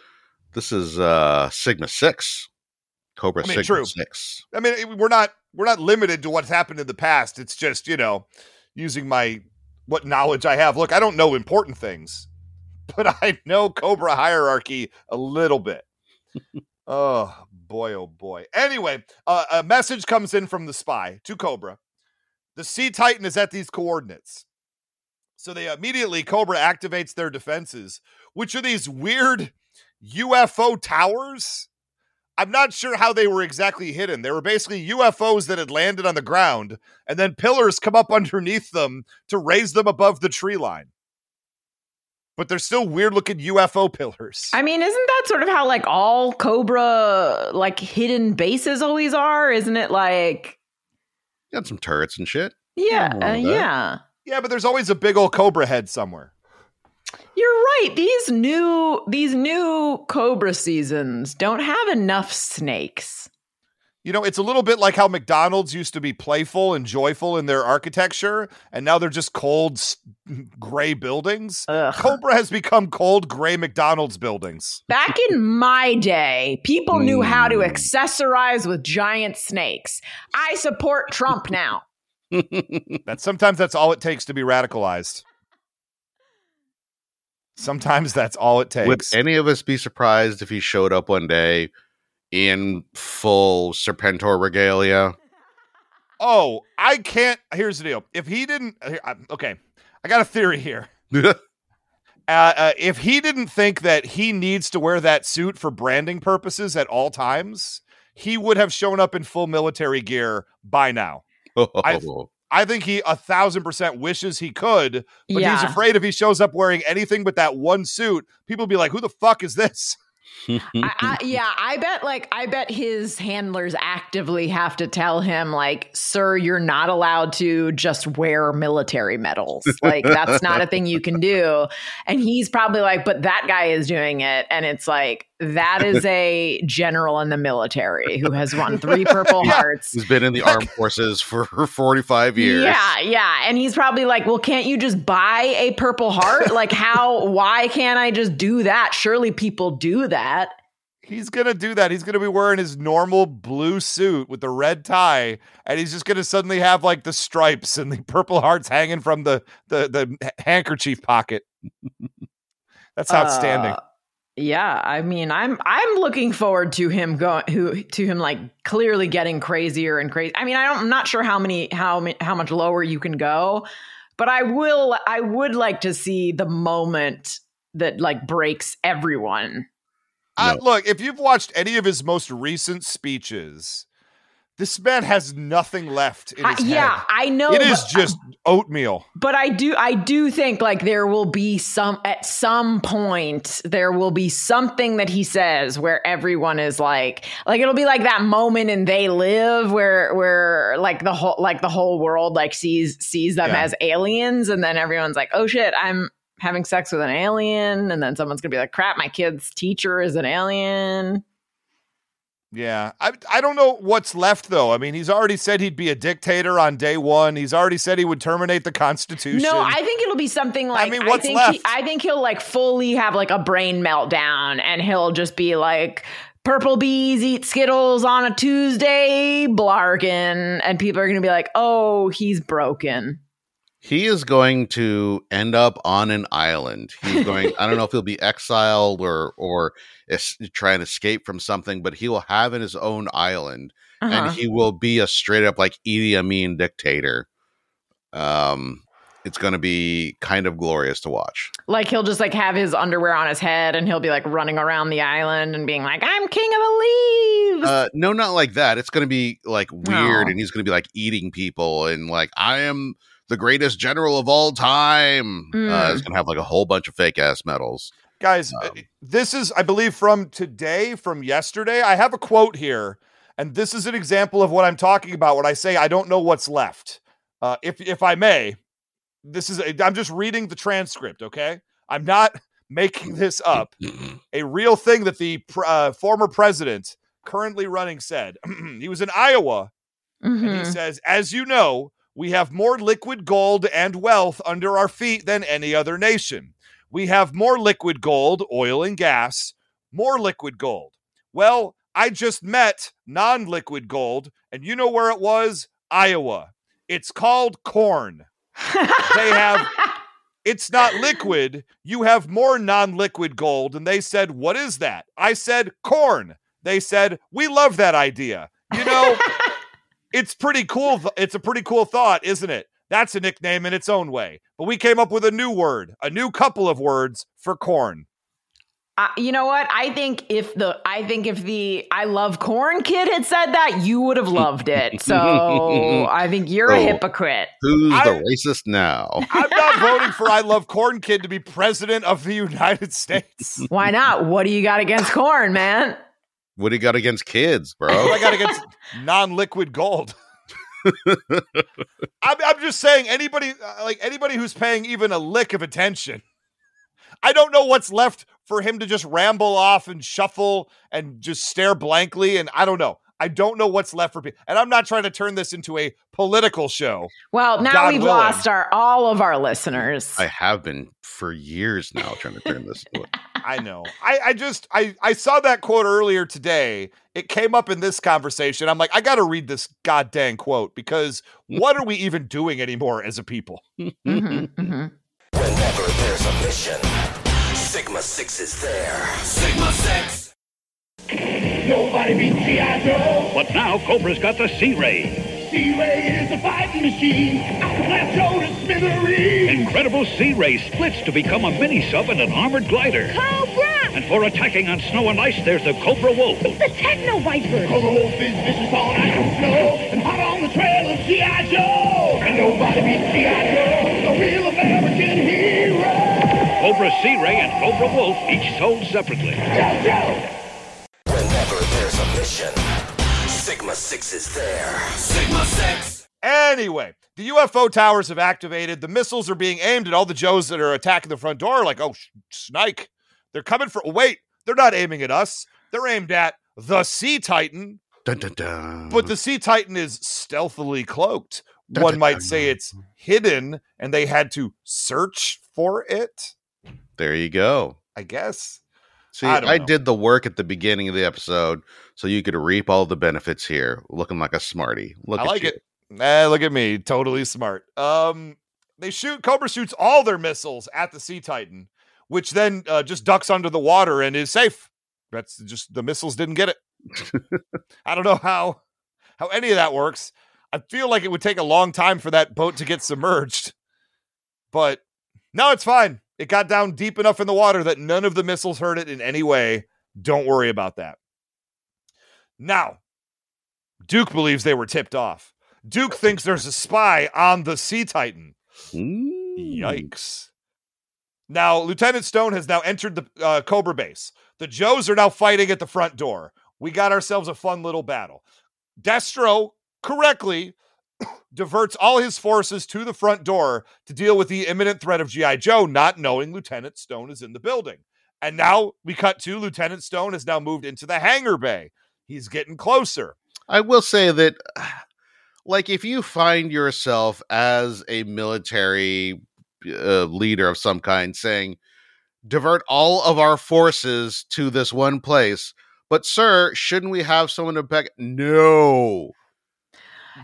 this is uh Sigma Six, Cobra I mean, Sigma true. Six. I mean, we're not we're not limited to what's happened in the past. It's just you know using my what knowledge I have. Look, I don't know important things, but I know Cobra hierarchy a little bit. oh boy, oh boy. Anyway, uh, a message comes in from the spy to Cobra. The Sea Titan is at these coordinates. So they immediately Cobra activates their defenses, which are these weird UFO towers. I'm not sure how they were exactly hidden. They were basically UFOs that had landed on the ground, and then pillars come up underneath them to raise them above the tree line. but they're still weird looking UFO pillars. I mean, isn't that sort of how like all Cobra like hidden bases always are? Isn't it like Got some turrets and shit. yeah, uh, yeah. Yeah, but there's always a big old cobra head somewhere. You're right. These new these new Cobra seasons don't have enough snakes. You know, it's a little bit like how McDonald's used to be playful and joyful in their architecture, and now they're just cold, gray buildings. Ugh. Cobra has become cold, gray McDonald's buildings. Back in my day, people knew how to Mm. accessorize with giant snakes. I support Trump now. That sometimes that's all it takes to be radicalized. Sometimes that's all it takes. Would any of us be surprised if he showed up one day in full Serpentor regalia? oh, I can't. Here's the deal. If he didn't, I- okay, I got a theory here. Uh, uh, if he didn't think that he needs to wear that suit for branding purposes at all times, he would have shown up in full military gear by now. I- I think he a thousand percent wishes he could, but he's afraid if he shows up wearing anything but that one suit, people will be like, "Who the fuck is this?" I, I, yeah, I bet like I bet his handlers actively have to tell him like, "Sir, you're not allowed to just wear military medals. Like that's not a thing you can do." And he's probably like, "But that guy is doing it." And it's like, "That is a general in the military who has won 3 Purple Yeah. Hearts." He's been in the armed forces for 45 years. Yeah, yeah. And he's probably like, well, can't you just buy a Purple Heart? like, how, why can't I just do that? Surely people do that. He's gonna do that. He's gonna be wearing his normal blue suit with the red tie, and he's just gonna suddenly have like the stripes and the purple hearts hanging from the the, the handkerchief pocket. That's outstanding. Uh, yeah, I mean, I'm I'm looking forward to him going who to him like clearly getting crazier and crazy. I mean, I don't, I'm not sure how many how how much lower you can go, but I will I would like to see the moment that like breaks everyone. Uh, No. look, if you've watched any of his most recent speeches, this man has nothing left in I- his yeah, head. I know. It is but- just oatmeal. but I do I do think like there will be some at some point there will be something that he says where everyone is like like it'll be like that moment in They Live where where like the whole like the whole world like sees sees them Yeah. as aliens and then everyone's like oh shit I'm having sex with an alien and then someone's gonna be like crap my kid's teacher is an alien Yeah. I I don't know what's left though. I mean, he's already said he'd be a dictator on day one. He's already said he would terminate the Constitution. No, I think it'll be something like I mean, what's think left? He, I think he'll like fully have like a brain meltdown, and he'll just be like, "Purple bees eat skittles on a Tuesday, blarkin," and people are gonna be like, "Oh, he's broken." He is going to end up on an island. He's going, I don't know if he'll be exiled or, or es- try and escape from something, but he will have in his own island Uh-huh. and he will be a straight up like Idi Amin dictator. Um, it's going to be kind of glorious to watch. like he'll just like have his underwear on his head, and he'll be like running around the island and being like, "I'm king of the leaves." Uh, no, not like that. It's going to be like weird, and he's going to be like eating people, and like I am the greatest general of all time. Uh, Mm. it's going to have like a whole bunch of fake ass medals. Guys, Um, uh, this is, I believe, from today, from yesterday. I have a quote here, and this is an example of what I'm talking about when I say I don't know what's left. Uh, if if I may, this is i I'm just reading the transcript. Okay, I'm not making this up. A real thing that the pr- uh, former president, currently running, said. he was in Iowa, and he Mhm. says, "As you know, we have more liquid gold and wealth under our feet than any other nation." We have more liquid gold, oil and gas, more liquid gold. Well, I just met non liquid gold, and you know where it was? Iowa. It's called corn. They have, it's not liquid. You have more non liquid gold. And they said, What is that? I said, Corn. They said, We love that idea. You know, it's pretty cool. th- It's a pretty cool thought, isn't it? That's a nickname in its own way. But we came up with a new word, a new couple of words for corn. Uh, you know what? I think if the I think if the I love corn kid had said that, you would have loved it. So I think you're a hypocrite. Who's I- the racist now? I'm not voting for I Love Corn Kid to be president of the United States. Why not? What do you got against corn, man? What do you got against kids, What bro? I got against non-liquid gold? I'm, I'm just saying anybody uh, like anybody who's paying even a lick of attention. I don't know what's left for him to just ramble off and shuffle and just stare blankly and I don't know. I don't know what's left for people. And I'm not trying to turn this into a political show. Well, now God we've willing. lost our all of our listeners. I have been for years now trying to turn this. into a- I know. I, I just I I saw that quote earlier today. It came up in this conversation. I'm like, I gotta read this goddamn quote because what are we even doing anymore as a people? Mhm, mhm. Whenever there's a mission, Sigma 6 is there. Sigma 6! Nobody beats G.I. Joe. But now Cobra's got the Sea Ray. Sea Ray is a fighting machine. I can blast Joe to smithereens. Incredible Sea Ray splits to become a mini sub and an armored glider. Cobra! And for attacking on snow and ice, there's the Cobra Wolf. The Techno Viper! Cobra Wolf is vicious on ice and snow and hot on the trail of G.I. Joe. And nobody beats G.I. Joe, the real American hero. Cobra Sea Ray and Cobra Wolf, each sold separately. Joe, Joe. Whenever there's a mission, Sigma 6 is there. Sigma 6! Anyway, the UFO towers have activated. The missiles are being aimed at all the Joes that are attacking the front door. Like, oh, sh- snike. They're coming for. Wait, they're not aiming at us. They're aimed at the Sea Titan. Dun, dun, dun. But the Sea Titan is stealthily cloaked. Dun, One dun, might dun. say it's hidden, and they had to search for it. there you go. I guess. See, I I, did the work at the beginning of the episode so you could reap all the benefits here, looking like a smarty. Look I at like you. it. Eh, look at me, totally smart. Um, they shoot Cobra shoots all their missiles at the Sea Titan, which then uh, just ducks under the water and is safe. That's just the missiles didn't get it. I don't know how how any of that works. I feel like it would take a long time for that boat to get submerged, but no, it's fine. It got down deep enough in the water that none of the missiles hurt it in any way. Don't worry about that. Now, Duke believes they were tipped off. Duke thinks there's a spy on the Sea Titan. Mm. Yikes. Now, Lieutenant Stone has now entered the uh, Cobra base. The Joes are now fighting at the front door. We got ourselves a fun little battle. Destro correctly diverts all his forces to the front door to deal with the imminent threat of G.I. Joe, not knowing Lieutenant Stone is in the building. And now we cut to Lieutenant Stone has now moved into the hangar bay. He's getting closer. I will say that, like, if you find yourself as a military uh, leader of some kind saying, divert all of our forces to this one place, but, sir, shouldn't we have someone to back? No.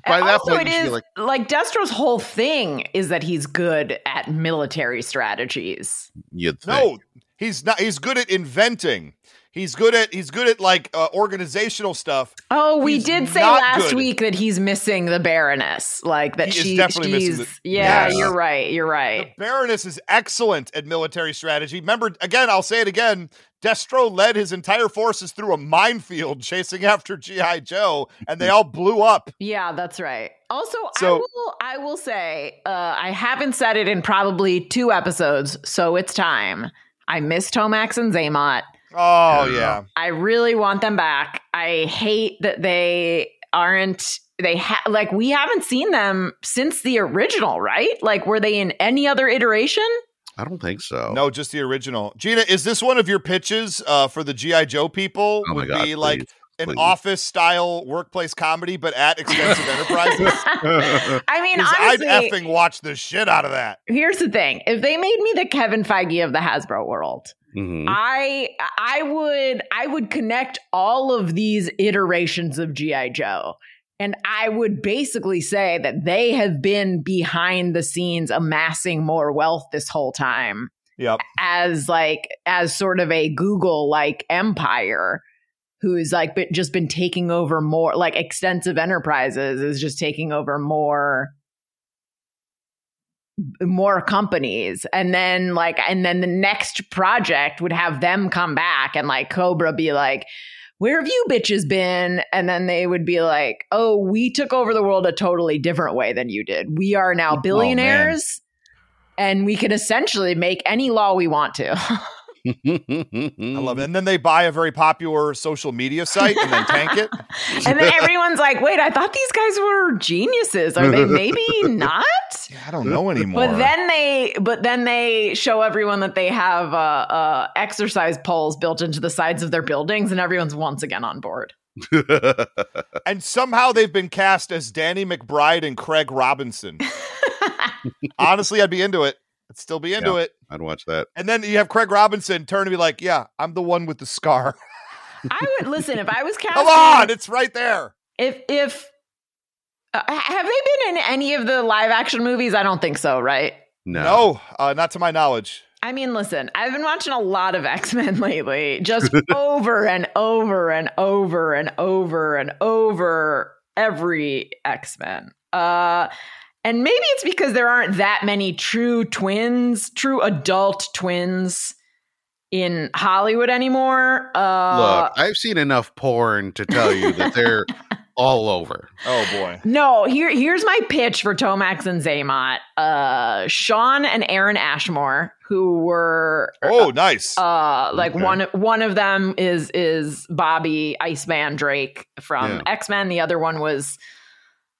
By And that also, point, it you should be is like, like, Destro's whole thing is that he's good at military strategies. you'd think. No, he's not. He's good at inventing. He's good at he's good at like uh, organizational stuff. Oh, we He's did say last week that he's missing the Baroness. Like that He she, definitely missing she's. the- yeah, Yes. you're right. You're The right. Baroness is excellent at military strategy. Remember, again, I'll say it again. Destro led his entire forces through a minefield chasing after GI Joe, and they all blew up. Yeah, that's right. Also, I So- will. I will say uh, I haven't said it in probably two episodes, so it's time. I miss Tomax and Xamot. Oh Yeah. yeah, I really want them back. I hate that they aren't they ha- like we haven't seen them since the original, right? Like were they in any other iteration? I don't think so. no, just the original. Gina, is this one of your pitches uh, for the GI Joe people? Oh Would God, be like an please. office style workplace comedy, but at extensive enterprises. I mean, 'Cause I'd effing watch the shit out of that. here's the thing: if they made me the Kevin Feige of the Hasbro world, Mhm. I I would I would connect all of these iterations of GI Joe and I would basically say that they have been behind the scenes amassing more wealth this whole time Yep. as like as sort of a Google like empire who's like been, just been taking over more like extensive enterprises is just taking over more more companies. And then like and then the next project would have them come back and like cobra be like where have you bitches been? And then they would be like oh we took over the world a totally different way than you did. We are now billionaires and we can essentially make any law we want to I love it. And then they buy a very popular social media site and then tank it. and then everyone's like wait i thought these guys were geniuses are they maybe not Yeah, I don't know anymore. But then they, but then they show everyone that they have uh, uh, exercise poles built into the sides of their buildings, and everyone's once again on board. and somehow they've been cast as Danny McBride and Craig Robinson. Honestly, I'd be into it. I'd still be into Yeah. it. I'd watch that. And then you have Craig Robinson turn to be like, "Yeah, I'm the one with the scar. I would listen if I was casting. Come on, it's right there." If if uh, have they been in any of the live action movies? I don't think so. Right. No. No, uh, not to my knowledge. I mean, listen, I've been watching a lot of X Men lately, just over and over and over and over and over every X Men. Uh, and maybe it's because there aren't that many true twins, true adult twins in Hollywood anymore. Uh, Look, I've seen enough porn to tell you that they're all over. Oh boy. No, here here's my pitch for Tomax and Xamot. Uh Shawn and Aaron Ashmore, who were Oh, nice. uh like Okay. one one of them is is Bobby Iceman Drake from Yeah. X-Men. The other one was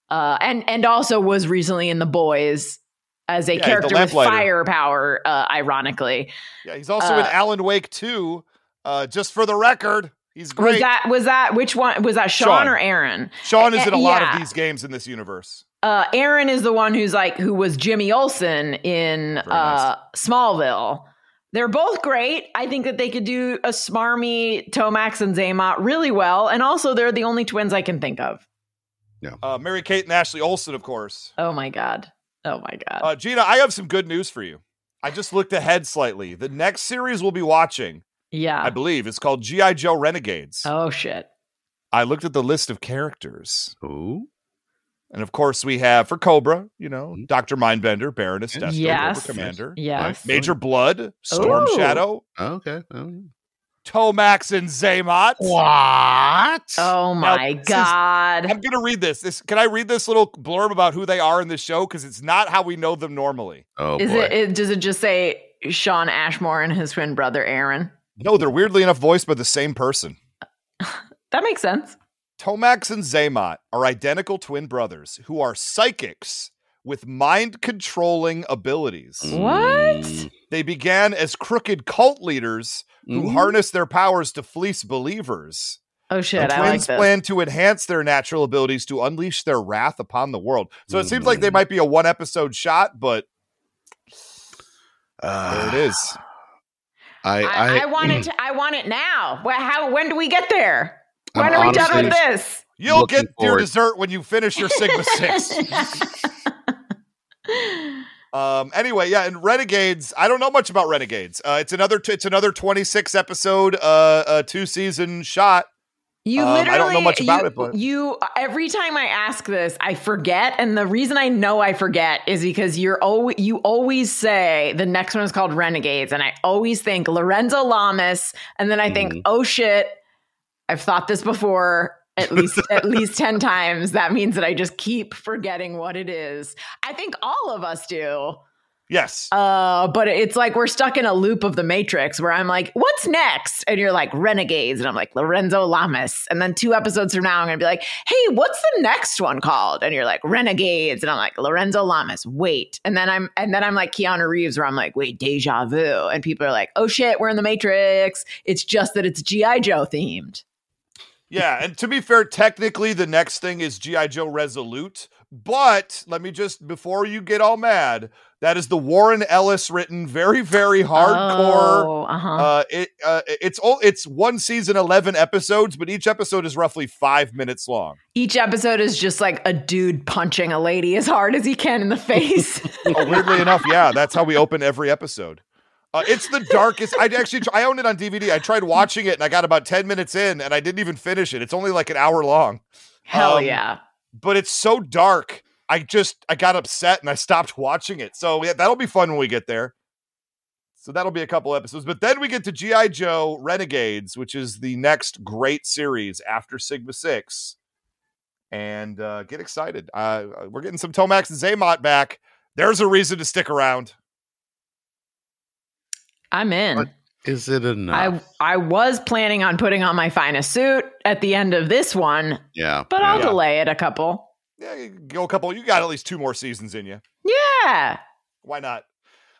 uh and and also was recently in The Boys as a Yeah, character with firepower, uh, ironically. yeah, he's also in uh, Alan Wake too. Uh, just for the record, he's Was great. that was that which one was that Shawn, Shawn. or Aaron? Shawn is in a lot Yeah. of these games in this universe. uh, Aaron is the one who's like who was Jimmy Olsen in uh, Smallville. They're both great. I think that they could do a smarmy Tomax and Xamot really well, and also they're the only twins I can think of. Uh, Mary Kate and Ashley Olsen, of course. Oh my god! Oh my god! Uh, Gina, I have some good news for you. I just looked ahead slightly. The next series we'll be watching, yeah. I believe, is called G.I. Joe Renegades. oh shit! I looked at the list of characters. Ooh. And of course, we have for Cobra, you know, Mhm. Dr. Mindbender, Baroness Destro, Yes. Cobra Commander, Yes. Major Blood, Storm Ooh. Shadow, Okay. Oh, yeah. Tomax, and Xamot. What? Oh my this is- god! I'm going to read this. this. Can I read this little blurb about who they are in this show? Because it's not how we know them normally. Oh Is boy. it, it? Does it just say Shawn Ashmore and his twin brother Aaron? No, they're weirdly enough voiced by the same person. That makes sense. Tomax and Xamot are identical twin brothers who are psychics with mind controlling abilities. What? They began as crooked cult leaders who Mm. harness their powers to fleece believers. Oh The shit! I like twins this. plan to enhance their natural abilities to unleash their wrath upon the world. So it seems like they might be a one episode shot, but uh, there it is. I, I, I, I, want it. To, I want it now. Wh- How? When do we get there? When I'm are we done with this? You'll Looking get your dessert when you finish your Sigma 6. Um. Anyway, yeah, and Renegades. I don't know much about Renegades. Uh, it's another. T- it's another twenty six episode, uh, uh, two season shot. You Um, I literally. don't know much about you, it, but- you. Every time I ask this, I forget, and the reason I know I forget is because you're always you always say the next one is called Renegades, and I always think Lorenzo Lamas, and then I think, Mhm. oh shit, I've thought this before. At least at least 10 times. That means that I just keep forgetting what it is. I think all of us do. Yes. Uh, but it's like we're stuck in a loop of the Matrix where I'm like, "What's next?" And you're like, "Renegades," and I'm like, "Lorenzo Lamas." And then two episodes from now, I'm gonna be like, "Hey, what's the next one called?" And you're like, "Renegades," and I'm like, "Lorenzo Lamas." Wait, and then I'm and then I'm like Keanu Reeves, where I'm like, "Wait, deja vu," and people are like, "Oh shit, we're in the Matrix." It's just that it's GI Joe themed. Yeah, and to be fair, technically the next thing is GI Joe Resolute, but let me just before you get all mad, that is the Warren Ellis written, very very hardcore. Oh, uh-huh. Uh, it uh, it's all it's one season, eleven episodes, but each episode is roughly five minutes long. Each episode is just like a dude punching a lady as hard as he can in the face. Oh, weirdly enough, yeah, that's how we open every episode. Uh, it's the darkest. I actually I own it on DVD. I tried watching it and I got about ten minutes in and I didn't even finish it. It's only like an hour long. Hell Um, yeah. but it's so dark I just I got upset and I stopped watching it. So yeah, that'll be fun when we get there. So that'll be a couple episodes. But then we get to G.I. Joe Renegades, which is the next great series after Sigma 6. And uh, get excited. Uh, we're getting some Tomax and Xamot back. There's a reason to stick around. I'm in. Is it enough? I I was planning on putting on my finest suit at the end of this one, yeah. but yeah. I'll delay it a couple. Yeah, you go a couple. You got at least two more seasons in you. Yeah. Why not?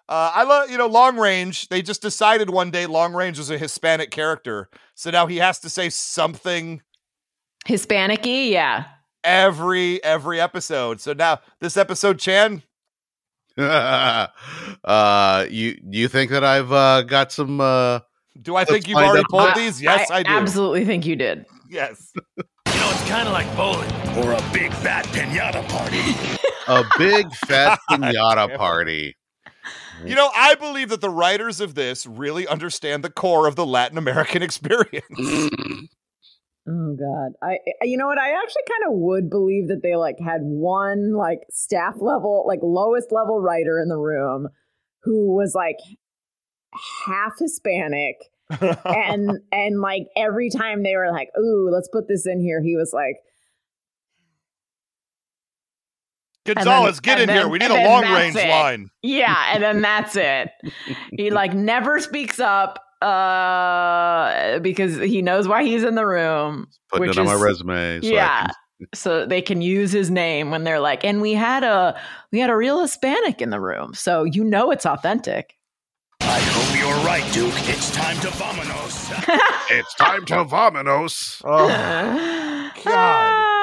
Uh, I love, you know, Long Range. They just decided one day Long Range was a Hispanic character. So now he has to say something Hispanic-y, yeah. every every episode. So now this episode, Chan, uh, you do you think that I've uh, got some? Uh, do I think you've already pulled I- these? Yes, I, do. absolutely think you did. Yes. You know, it's kind of like bowling. Or a big fat pinata party. a big fat pinata party. You know, I believe that the writers of this really understand the core of the Latin American experience. Oh God, I you know what? I actually kind of would believe that they like had one like staff level, like lowest level writer in the room who was like half Hispanic, and and like every time they were like, "Ooh, let's put this in here," he was like, Gonzalez, get and in here. We need a long range it. line. "Yeah," and then that's it. he like never speaks up uh because he knows why he's in the room Putting Which it on my is- resume. So yeah can- so they can use his name when they're like and we had a we had a real hispanic in the room so you know it's authentic I hope you're right, Duke. It's time to vamonos. it's time to vominos. Oh, God.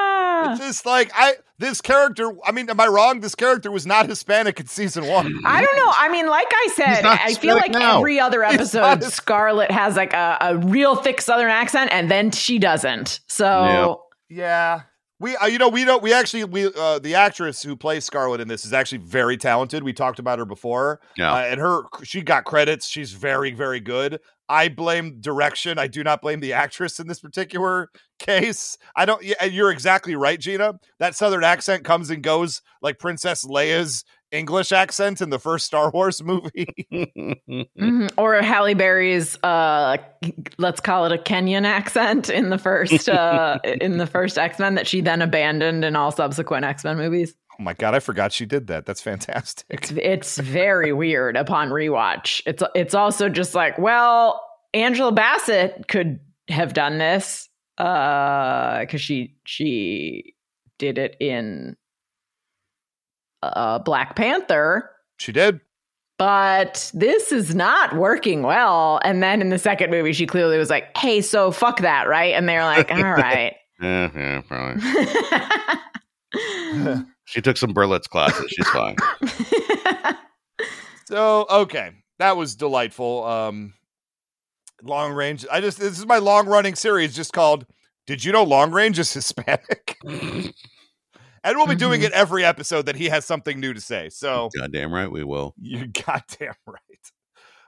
It's just like I this character. I mean, am I wrong? This character was not Hispanic in season one. I don't know. I mean, like I said, I feel like now. every other episode, His- Scarlett has like a, a real thick Southern accent, and then she doesn't. So Yeah. We, uh, you know, we don't. We actually, we uh, the actress who plays Scarlett in this is actually very talented. We talked about her before, Yeah. uh, and her she got credits. She's very, very good. I blame direction. I do not blame the actress in this particular case. I don't. Yeah, and you're exactly right, Gina. That Southern accent comes and goes like Princess Leia's English accent in the first Star Wars movie. Mhm. or Halle Berry's, uh, let's call it a Kenyan accent in the first uh, in the first X Men that she then abandoned in all subsequent X Men movies. Oh my god, I forgot she did that. That's fantastic. It's it's very weird upon rewatch. It's it's also just like, well, Angela Bassett could have done this uh because she she did it in uh Black Panther, She did. but this is not working well. And then in the second movie, she clearly was like, "Hey, so fuck that, right?" And they're like, "All right." yeah, yeah, probably. She took some Berlitz classes. She's fine. So okay, that was delightful. Um, long range. I just this is my long running series, just called "Did You Know Long Range is Hispanic?" and we'll be doing Mhm. it every episode that he has something new to say. So Goddamn right we will. you're goddamn right.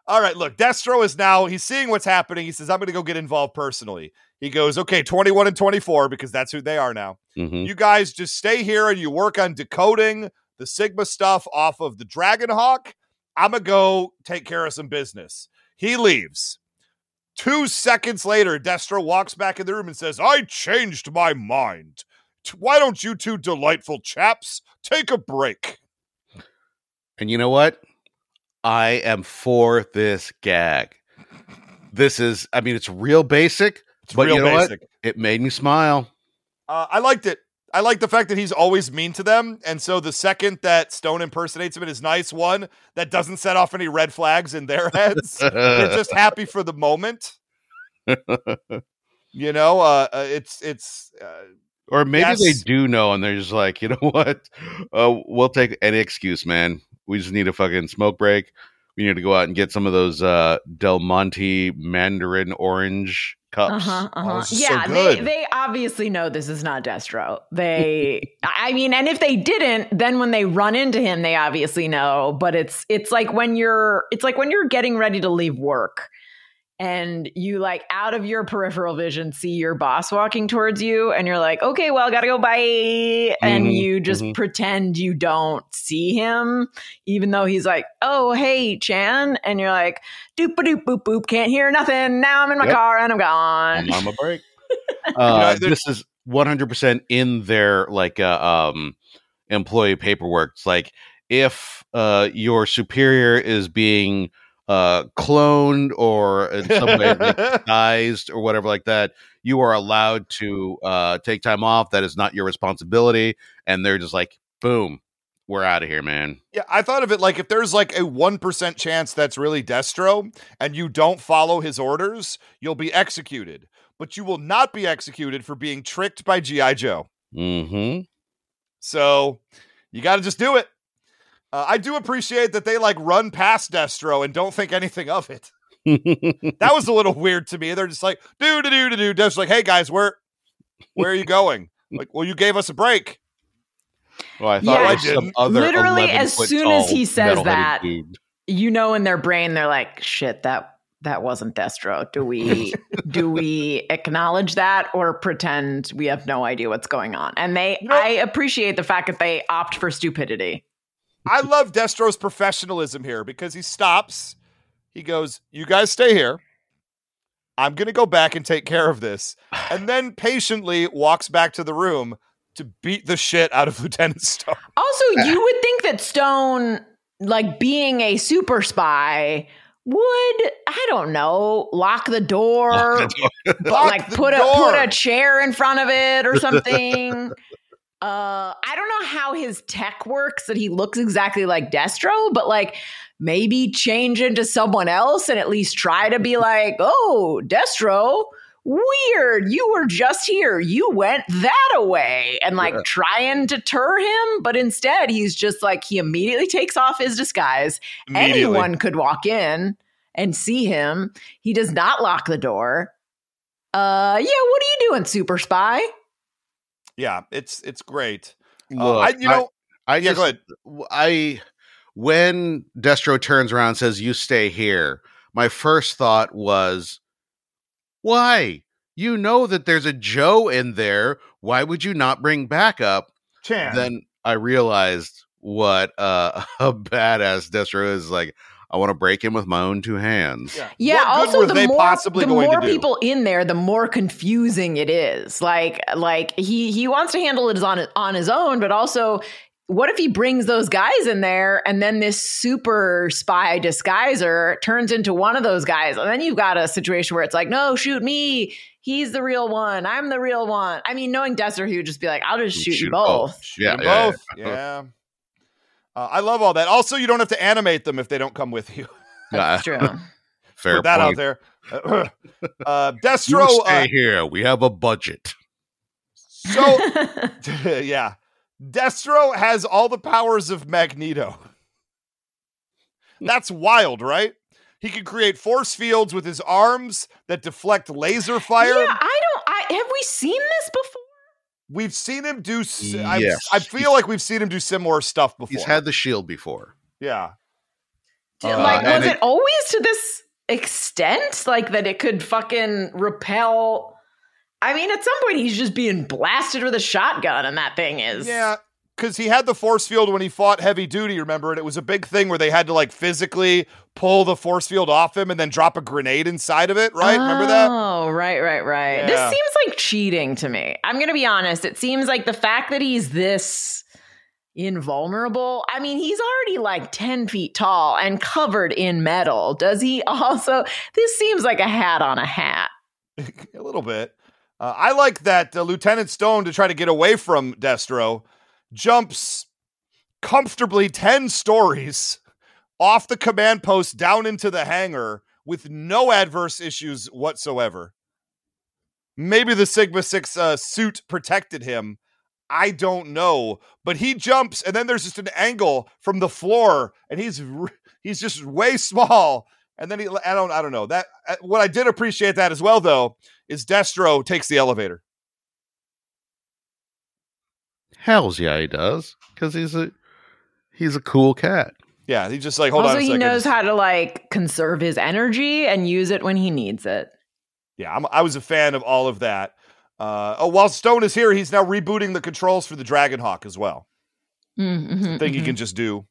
All right, look, Destro is now he's seeing what's happening. He says, "I'm going to go get involved personally." He goes, "Okay, 21 and 24 because that's who they are now." hmm You guys just stay here and you work on decoding the Sigma stuff off of the Dragonhawk. I'm going to go take care of some business. He leaves. Two seconds later, Destro walks back in the room and says, I changed my mind. Why don't you two delightful chaps take a break? And you know what? I am for this gag. This is, I mean, it's real basic, It's but real you know basic. what? It made me smile. Uh, I liked it. I like the fact that he's always mean to them. And so the second that Stone impersonates him, it is nice. One that doesn't set off any red flags in their heads. They're just happy for the moment. You know, uh, uh, it's it's uh, or maybe Yes. they do know and they're just like, you know what? Uh, we'll take any excuse, man. We just need a fucking smoke break. We need to go out and get some of those uh, Del Monte Mandarin orange cups. Uh-huh, Oh, uh-huh. this is so Yeah, they, they obviously know this is not Destro. They, I mean, and if they didn't, then when they run into him, they obviously know. But it's it's like when you're it's like when you're getting ready to leave work, and you like out of your peripheral vision see your boss walking towards you and you're like okay well gotta go bye and Mhm, you just mhm. pretend you don't see him even though he's like oh hey chan and you're like doop a doop boop boop can't hear nothing now i'm in my Yep. car and i'm gone I'm on my break. Uh, this is 100% in their like uh, um employee paperwork. It's like if uh your superior is being uh cloned or in some way like, disguised or whatever like that, you are allowed to uh take time off. That is not your responsibility. And they're just like, boom, we're out of here, man. Yeah, I thought of it like if there's like a 1% chance that's really Destro and you don't follow his orders, you'll be executed. But you will not be executed for being tricked by G.I. Joe. Mm-hmm. So you got to just do it. Uh, I do appreciate that they like run past Destro and don't think anything of it. That was a little weird to me. They're just like, do do do do do. Destro's like, hey guys, where where are you going? Like, well, you gave us a break. well, I thought Yeah. I some didn't. other Literally, as soon as he says that, dude. you know in their brain they're like shit that that wasn't destro do we do we acknowledge that or pretend we have no idea what's going on and they You know- i appreciate the fact that they opt for stupidity I love Destro's professionalism here because he stops. He goes, You guys stay here. I'm going to go back and take care of this. And then patiently walks back to the room to beat the shit out of Lieutenant Stone. also you would think that stone like being a super spy would i don't know lock the door but Lock like the put a put a chair in front of it or something. uh, I don't know how his tech works that he looks exactly like Destro, but like maybe change into someone else and at least try to be like, oh, Destro. Weird. You were just here. You went that away and like try and deter him. But instead, he's just like, he immediately takes off his disguise anyone could walk in and see him. He does not lock the door. Uh, yeah, what are you doing, super spy? Yeah, it's it's great. Uh, Look, I, you know, I yeah, just. I when Destro turns around and says, "You stay here," my first thought was, "Why? You know that there's a Joe in there. Why would you not bring backup?" Chan. Then I realized what uh, a badass Destro is. Like, I want to break him with my own two hands. yeah. Yeah. Also, the they more possibly the going more to do? people in there, the more confusing it is. Like, like he he wants to handle it on on his own, but also. What if he brings those guys in there and then this super spy disguiser turns into one of those guys? And then you've got a situation where it's like, no, shoot me. He's the real one. I'm the real one. I mean, knowing Desert, he would just be like, I'll just shoot, you Shoot both. Yeah, Shoot yeah, both. Yeah. Uh, I love all that. Also, you don't have to animate them if they don't come with you. That's true. Fair Put that point. out there. uh, You Destro. stay Uh, here. We have a budget. so yeah, Destro has all the powers of Magneto. That's wild, right? He can create force fields with his arms that deflect laser fire. Yeah, I don't. I have we seen this before? We've seen him do. s- I- Yes. I feel like we've seen him do similar stuff before. He's had the shield before. yeah. Uh, like, was it- it, always to this extent? Like that it could fucking repel. I mean, at some point he's just being blasted with a shotgun, and that thing is Yeah, because he had the force field when he fought heavy duty. Remember, and it was a big thing where they had to like physically pull the force field off him and then drop a grenade inside of it. Right? Remember that? Oh, right, right, right. Yeah. This seems like cheating to me. I'm going to be honest. It seems like the fact that he's this invulnerable. I mean, he's already like 10 feet tall and covered in metal. Does he also? This seems like a hat on a hat. a little bit. Uh, I like that uh, Lieutenant Stone to try to get away from Destro jumps comfortably 10 stories off the command post down into the hangar with no adverse issues whatsoever. Maybe the Sigma 6 uh, suit protected him. I don't know, but he jumps and then there's just an angle from the floor and he's he's just way small and then he I don't I don't know. That uh, what I did appreciate that as well though is Destro takes the elevator. Hell's yeah, he does. Because he's a he's a cool cat. Yeah, he's just like, hold also, on a he knows how to like conserve his energy and use it when he needs it. Yeah, I'm, I was a fan of all of that. Uh, oh, while Stone is here, he's now rebooting the controls for the Dragonhawk as well. Mm-hmm, Thing he can just do.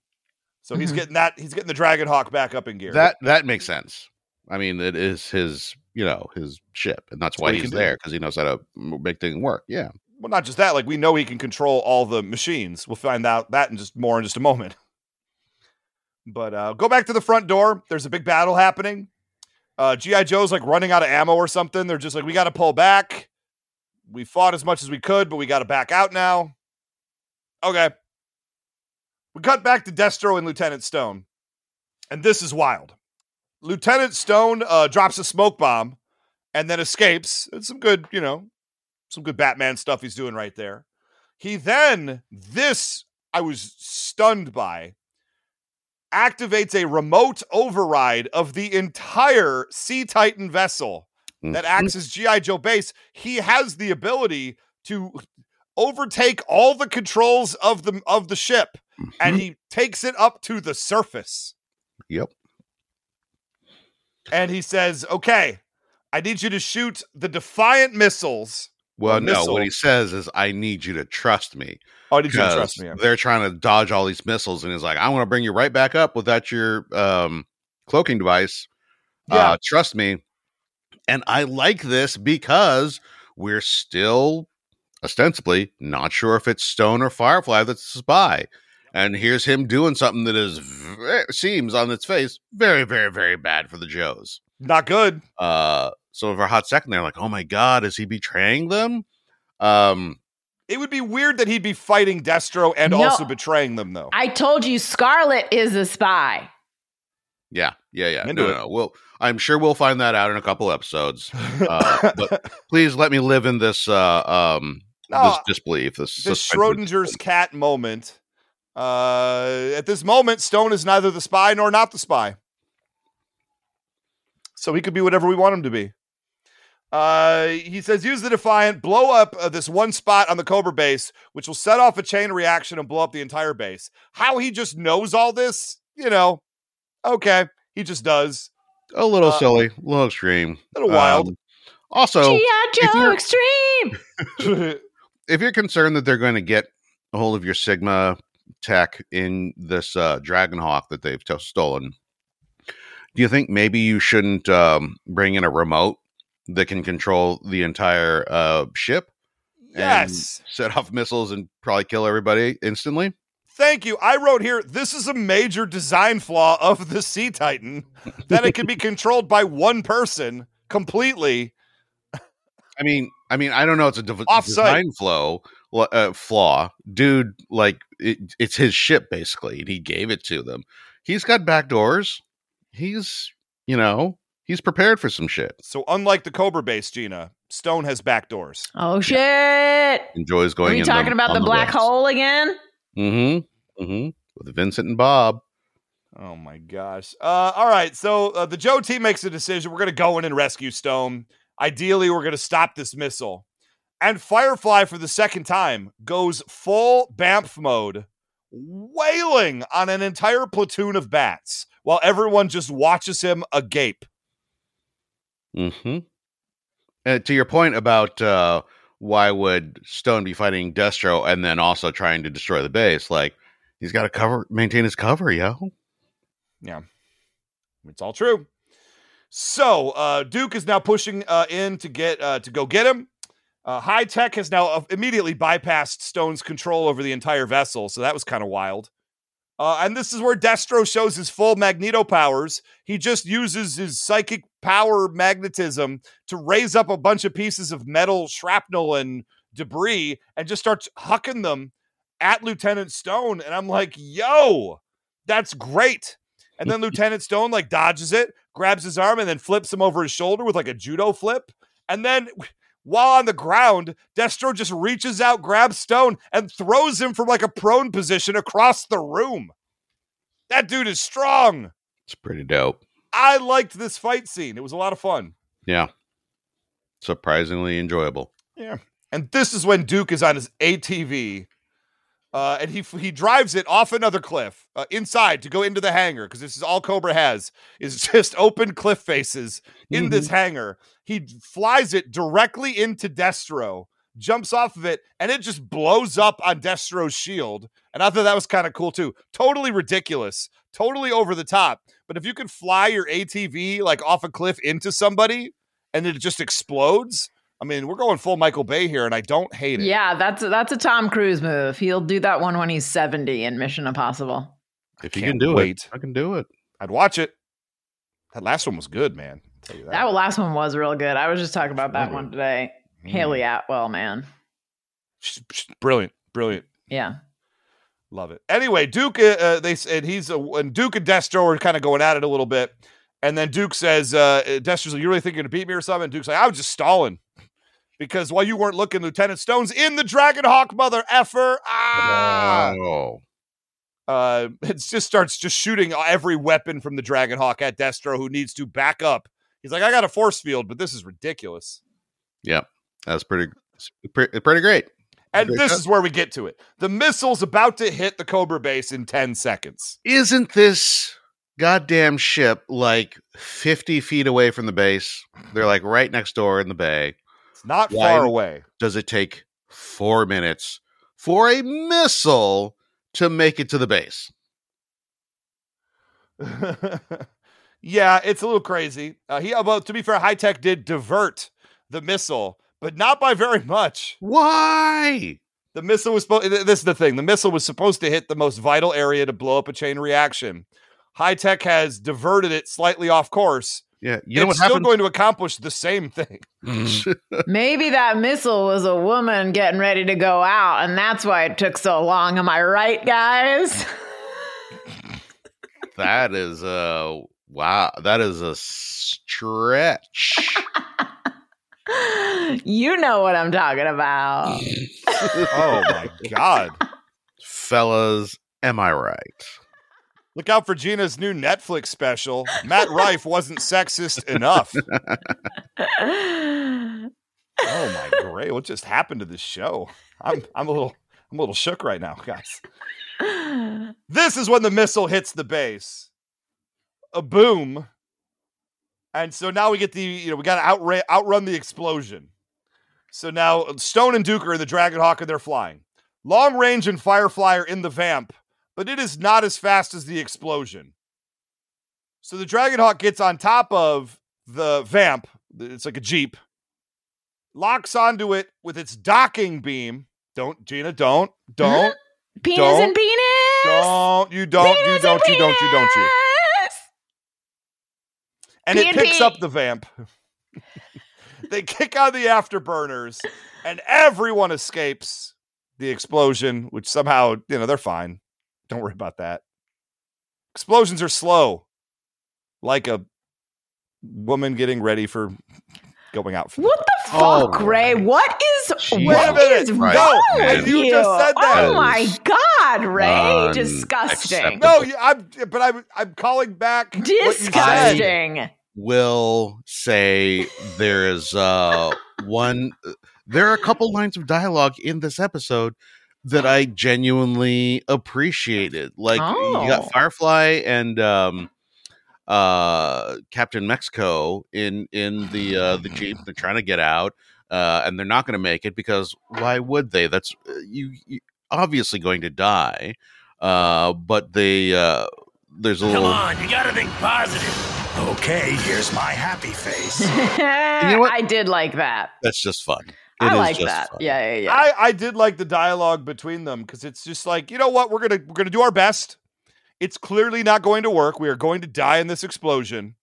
So he's Mhm. getting that. He's getting the Dragonhawk back up in gear. That that makes sense. I mean, it is his, you know, his ship, and that's what why he's can there because he knows how to make things work. Yeah. Well, not just that. Like we know he can control all the machines. We'll find out that in just more in just a moment. But uh, go back to the front door. There's a big battle happening. Uh, GI Joe's like running out of ammo or something. They're just like, we got to pull back. We fought as much as we could, but we got to back out now. Okay. We cut back to Destro and Lieutenant Stone, and this is wild. Lieutenant Stone uh, drops a smoke bomb and then escapes. It's some good, you know, some good Batman stuff he's doing right there. He then, this I was stunned by, activates a remote override of the entire Sea Titan vessel that Mhm. acts as G.I. Joe base. He has the ability to overtake all the controls of the of the ship and he takes it up to the surface Yep. and he says, "Okay, I need you to shoot the Defiant missiles." Well, no. missile. What he says is, "I need you to trust me." Oh, need you trust me. They're trying to dodge all these missiles, and he's like, "I want to bring you right back up without your um, cloaking device. Yeah. Uh, trust me." And I like this because we're still ostensibly not sure if it's Stone or Firefly that's the spy. And here's him doing something that is seems on its face very, very, very bad for the Joes. Not good. Uh, so for a hot second, they're like, "Oh my god, is he betraying them?" Um, It would be weird that he'd be fighting Destro and No. also betraying them, though. I told you Scarlett is a spy. Yeah, yeah, yeah. Into No, it. no, no. We'll, I'm sure we'll find that out in a couple episodes. Uh, but please let me live in this uh, um No, this disbelief. This, this. Schrodinger's cat moment. Uh, at this moment, Stone is neither the spy nor not the spy. So he could be whatever we want him to be. Uh, he says, use the Defiant, blow up uh, this one spot on the Cobra base, which will set off a chain reaction and blow up the entire base. How he just knows all this, you know, okay, he just does. a little uh, silly, a little extreme, a little wild. Um, also, G.I. Joe Extreme. if you're concerned that they're going to get a hold of your Sigma tech in this uh, Dragonhawk that they've t- stolen, do you think maybe you shouldn't um, bring in a remote that can control the entire uh, ship? and yes. set off missiles and probably kill everybody instantly. Thank you. I wrote here this is a major design flaw of the Sea Titan that it can be controlled by one person completely. I mean, I mean, I don't know. It's a Offsite. design flow uh, flaw, dude. Like it, it's his ship basically, and he gave it to them. He's got back doors. He's, you know, he's prepared for some shit. So unlike the Cobra base, Gina, Stone has back doors. Oh shit! Enjoys going. Are going. you talking about the black hole again? Mm-hmm. Mm-hmm. With Vincent and Bob. Oh my gosh. Uh, all right. So uh, the Joe team makes a decision. We're going to go in and rescue Stone. Ideally, we're going to stop this missile. And Firefly, for the second time, goes full BAMF mode, wailing on an entire platoon of bats while everyone just watches him agape. Mm-hmm. And to your point about uh, why would Stone be fighting Destro and then also trying to destroy the base, like he's got to cover, maintain his cover, yo. Yeah, it's all true. So uh, Duke is now pushing uh, in to get uh, to go get him. Uh, High Tech has now uh, immediately bypassed Stone's control over the entire vessel, so that was kind of wild. Uh, and this is where Destro shows his full Magneto powers. He just uses his psychic power magnetism to raise up a bunch of pieces of metal shrapnel and debris and just starts hucking them at Lieutenant Stone. And I'm like, yo, that's great. And then Lieutenant Stone like dodges it, grabs his arm, and then flips him over his shoulder with like a judo flip. And then while on the ground, Destro just reaches out, grabs Stone, and throws him from like a prone position across the room. That dude is strong. It's pretty dope. I liked this fight scene. It was a lot of fun. Yeah. Surprisingly enjoyable. Yeah. And this is when Duke is on his ATV Uh, and he he drives it off another cliff uh, inside to go into the hangar because this is all Cobra has is just open cliff faces in this hangar. He flies it directly into Destro, jumps off of it, and it just blows up on Destro's shield. And I thought that was kind of cool too. Totally ridiculous, totally over the top. But if you can fly your ATV like off a cliff into somebody and it just explodes, I mean, we're going full Michael Bay here, and I don't hate it. Yeah, that's that's a Tom Cruise move. He'll do that one when he's 70 in Mission Impossible. If you Can't do wait. it, I can do it. I'd watch it. That last one was good, man. I'll tell you that. That last one was real good. I was just talking about that one today. Mm. Hayley Atwell, man. She's- she's brilliant, brilliant. Yeah. Love it. Anyway, Duke, uh, uh, they said he's a, and Duke and Destro are kind of going at it a little bit, and then Duke says, uh, "Destro's like, you really think you're gonna beat me or something?" And Duke's like, "I was just stalling because while you weren't looking, Lieutenant Stone's in the Dragon Hawk, mother effer." Ah, Oh, uh, it just starts just shooting every weapon from the Dragon Hawk at Destro, who needs to back up. He's like, "I got a force field, but this is ridiculous." yeah, that's pretty, pretty, pretty great. And this is where we get to it. The missile's about to hit the Cobra base in ten seconds. Isn't this goddamn ship like fifty feet away from the base? They're like right next door in the bay. It's not Why- far away. Does it take four minutes for a missile to make it to the base? yeah, it's a little crazy. Uh, he, well, to be fair, high tech did divert the missile, but not by very much. Why? The missile was supposed. This is the thing. The missile was supposed to hit the most vital area to blow up a chain reaction. High tech has diverted it slightly off course. Yeah, you know it's what still happened? going to accomplish the same thing. Mm-hmm. Maybe that missile was a woman getting ready to go out, and that's why it took so long. Am I right, guys? that is a wow. That is a stretch. you know what I'm talking about. Oh my god! Fellas, am I right? Look out for Gina's new Netflix special. Matt Rife wasn't sexist enough. Oh my great! What just happened to this show? I'm I'm a little I'm a little shook right now, guys. This is when the missile hits the base. A boom. And so now we get the you know we got to outra- outrun the explosion. So now Stone and Duke are in the Dragonhawk and they're flying. Long range and Firefly are in the Vamp, but it is not as fast as the explosion. So the Dragon Hawk gets on top of the Vamp. It's like a Jeep. Locks onto it with its docking beam. Don't, Gina, don't, don't, Penis Don't- and penis. don't, you don't, you don't, and you don't, you don't, you. And it P&P. picks up the Vamp. they kick on the afterburners, and everyone escapes the explosion, which somehow, you know, they're fine. Don't worry about that. Explosions are slow, like a woman getting ready for going out for the What the Oh, fuck, Ray? What is Jeez. what Wait a is minute. wrong No, with you you? just said that. Oh my god, Ray! Unacceptable. Disgusting. No, you- I'm, but I'm, I'm calling back. what you said. Disgusting. Will say there is uh one there are a couple lines of dialogue in this episode that I genuinely appreciated. Like you Oh. got Firefly and um uh Captain Mexico in in the uh the Jeep. They're trying to get out. Uh, and they're not going to make it because why would they? That's uh, you, you obviously going to die. Uh, but they uh, there's a Come little on, you gotta think positive. Okay, here's my happy face. you know what? I did like that. that's just fun. It I is like just that. fun. Yeah, yeah, yeah. I, I did like the dialogue between them because it's just like you know what we're gonna we're gonna do our best. It's clearly not going to work. We are going to die in this explosion.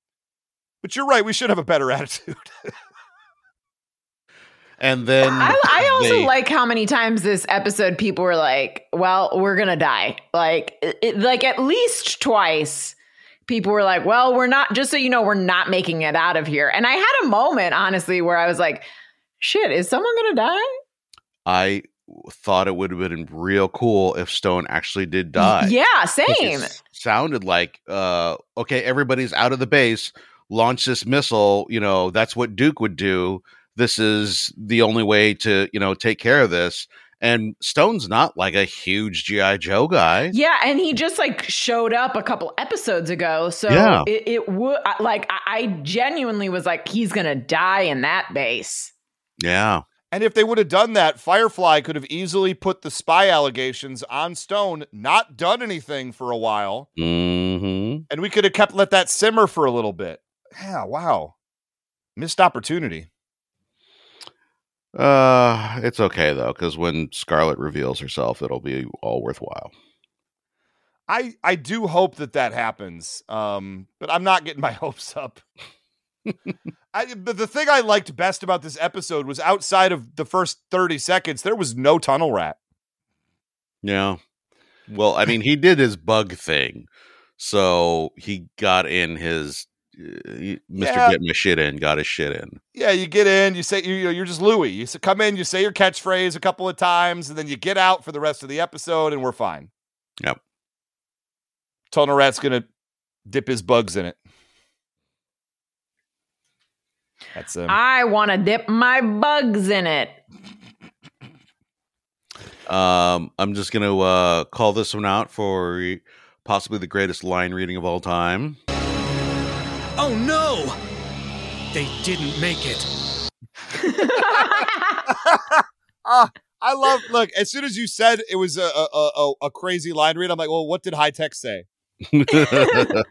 But you're right. We should have a better attitude. And then I, I also they- like how many times this episode people were like, "Well, we're gonna die." Like, it- it, like at least twice, people were like, "Well, we're not." Just so you know, we're not making it out of here. And I had a moment, honestly, where I was like, "Shit, is someone gonna die?" I thought it would have been real cool if Stone actually did die. Yeah, same. it sounded like uh okay, everybody's out of the base, launch this missile, you know, that's what Duke would do. This is the only way to, you know, take care of this. And Stone's not like a huge GI Joe guy. Yeah, and he just like showed up a couple episodes ago, so Yeah. it, it would like I, I genuinely was like, he's gonna die in that base. Yeah. And if they would have done that, Firefly could have easily put the spy allegations on Stone, not done anything for a while, hmm and we could have kept let that simmer for a little bit. Yeah, wow. Missed opportunity. Uh, it's okay though, because when Scarlett reveals herself, it'll be all worthwhile. I I do hope that that happens. Um, but I'm not getting my hopes up. I, but the thing I liked best about this episode was outside of the first 30 seconds, there was no tunnel rat. Yeah. Well, I mean, he did his bug thing, so he got in his uh, Mr. Yeah. Get My Shit In, got his shit in. Yeah, you get in, you say you you know, you're just Louis. You come in, you say your catchphrase a couple of times, and then you get out for the rest of the episode, and we're fine. Yep. Tunnel rat's gonna dip his bugs in it. That's um, I want to dip my bugs in it. Um, I'm just gonna uh, call this one out for possibly the greatest line reading of all time. Oh no! They didn't make it. Ah, I love. Look, as soon as you said it was a a, a, a crazy line read, I'm like, well, what did High Tech say?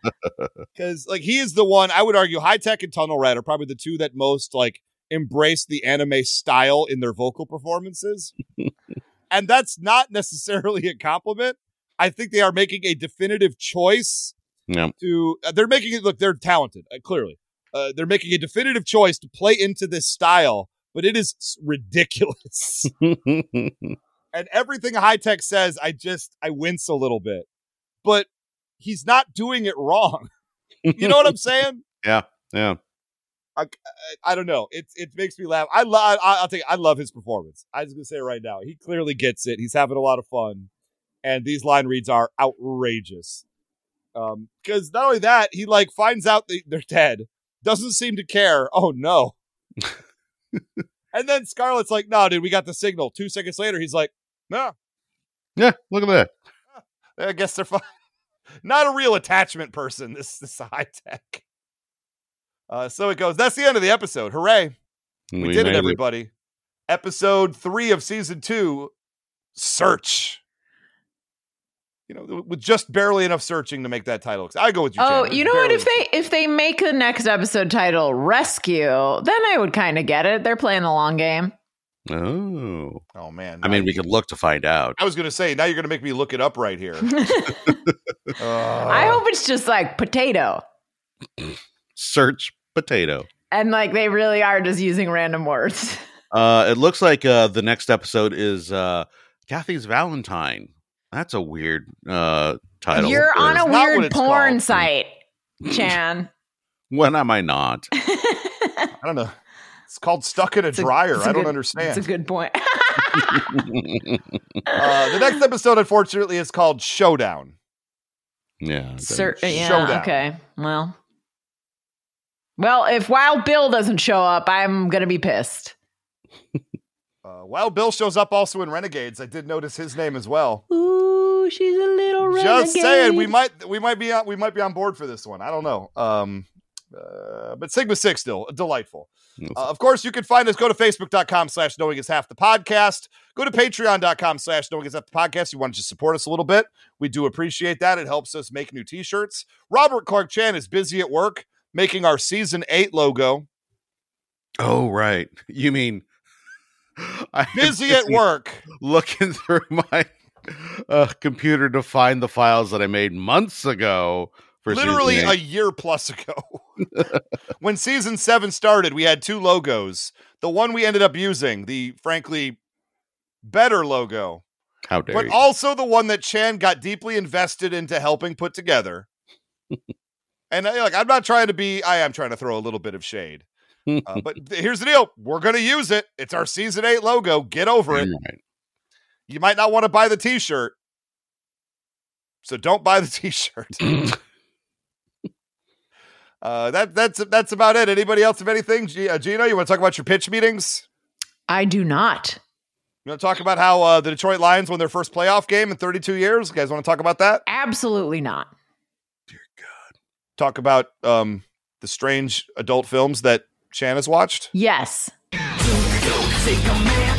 Because like he is the one. I would argue High Tech and Tunnel Rat are probably the two that most like embrace the anime style in their vocal performances, and that's not necessarily a compliment. I think they are making a definitive choice yeah. to. uh, they're making it look. They're talented, uh, clearly. Uh, they're making a definitive choice to play into this style, but it is ridiculous. and everything high tech says, I just I wince a little bit. But he's not doing it wrong. You know what I'm saying? yeah. Yeah. I, I don't know. It it makes me laugh. I love. I'll take. I love his performance. I'm just gonna say it right now. He clearly gets it. He's having a lot of fun, and these line reads are outrageous. Um, because not only that, he like finds out that they're dead, doesn't seem to care. Oh no. and then Scarlett's like, "No, dude, we got the signal." Two seconds later, he's like, "No, Yeah. Look at that. I guess they're fine." Not a real attachment person. This this high tech. Uh, so it goes. That's the end of the episode. Hooray! We, did it, everybody. Episode three of season two, search. You know, with just barely enough searching to make that title. I go with you. Oh, Chandler. you know what? Barely. If they if they make the next episode title "Rescue," then I would kind of get it. They're playing the long game. Oh. oh man, I mean, we could look to find out. I was gonna say now you're gonna make me look it up right here. I Uh, hope it's just like potato, Search potato. and like they really are just using random words. Uh, it looks like uh, the next episode is uh, Kathy's Valentine. That's a weird uh, title. You're on a weird porn called. site, Chan. When am I not? I don't know. It's called stuck in a It's dryer. it's a I don't good- understand. It's a good point. uh, the next episode, unfortunately, is called Showdown. yeah. Sir, yeah. Showdown. Okay. Well. Well, if Wild Bill doesn't show up, I'm gonna be pissed. Uh, Wild Bill shows up also in Renegades. I did notice his name as well. Ooh, she's a little renegade. Just saying, we might we might be on we might be on board for this one. I don't know. Um, uh, but Sigma Six still delightful. Uh, of course, you can find us. Go to facebook.com slash knowing is half the podcast. Go to patreon.com slash knowing is half the podcast. You want to just support us a little bit. We do appreciate that. It helps us make new t-shirts. Robert Clark Chan is busy at work making our season eight logo. Oh, right. You mean I'm Busy at work. looking through my uh, computer to find the files that I made months ago literally a year plus ago. when season seven started, we had two logos. The one we ended up using, the frankly better logo, How dare but you? also the one that Chan got deeply invested into helping put together. and I, like, I'm not trying to be, I am trying to throw a little bit of shade. Uh, but here's the deal: we're going to use it. It's our season eight logo. Get over it. Right. You might not want to buy the T-shirt, so don't buy the T-shirt. Uh, that that's that's about it. Anybody else have anything? G- uh, Gino, you want to talk about your pitch meetings? I do not. You want to talk about how uh, the Detroit Lions won their first playoff game in 32 years? You guys want to talk about that? Absolutely not. Dear God. Talk about um, the strange adult films that Shanna's watched? Yes. Take a man,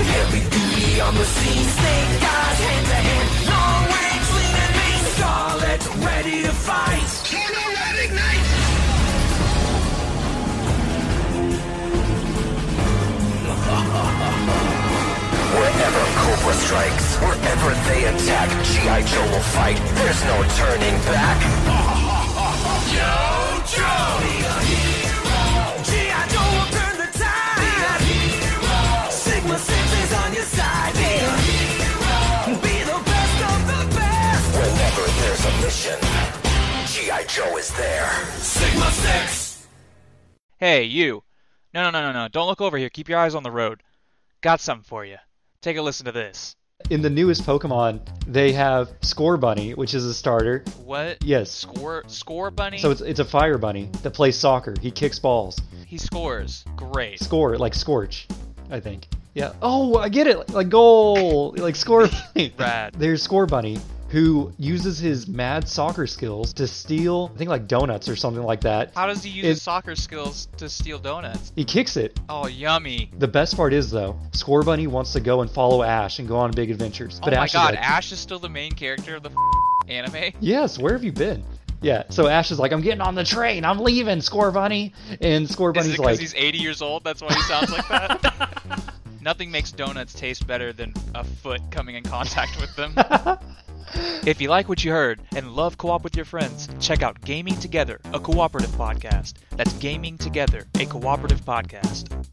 Cobra strikes, wherever they attack, G.I. Joe will fight. There's no turning back. Yo, Joe. G.I. Joe will turn the tide. Be a hero. Sigma 6 is on your side. Be. Be the best of the best. Whenever there's a mission, G.I. Joe is there. Sigma 6. Hey, you. No, no, no, no, no. Don't look over here. Keep your eyes on the road. Got something for you. Take a listen to this. In the newest Pokemon, they have Scorbunny, which is a starter. What? Yes. Score score bunny? So it's it's a fire bunny that plays soccer. He kicks balls. he scores. Great. Score like Scorch, I think. Yeah. Oh, I get it. Like goal, like Score Bunny. Rad. There's Scorbunny who uses his mad soccer skills to steal, I think like donuts or something like that. How does he use It- his soccer skills to steal donuts? He kicks it. Oh, yummy. The best part is though, Scorbunny wants to go and follow Ash and go on big adventures. But oh my Ash is god, like, Ash is still the main character of the anime? Yes, where have you been? Yeah, so Ash is like, I'm getting on the train, I'm leaving, Scorbunny. And Score Is Bunny's it because like, he's 80 years old? That's why he sounds like that? Nothing makes donuts taste better than a foot coming in contact with them. if you like what you heard and love co op with your friends, check out Gaming Together, a cooperative podcast. That's Gaming Together, a cooperative podcast.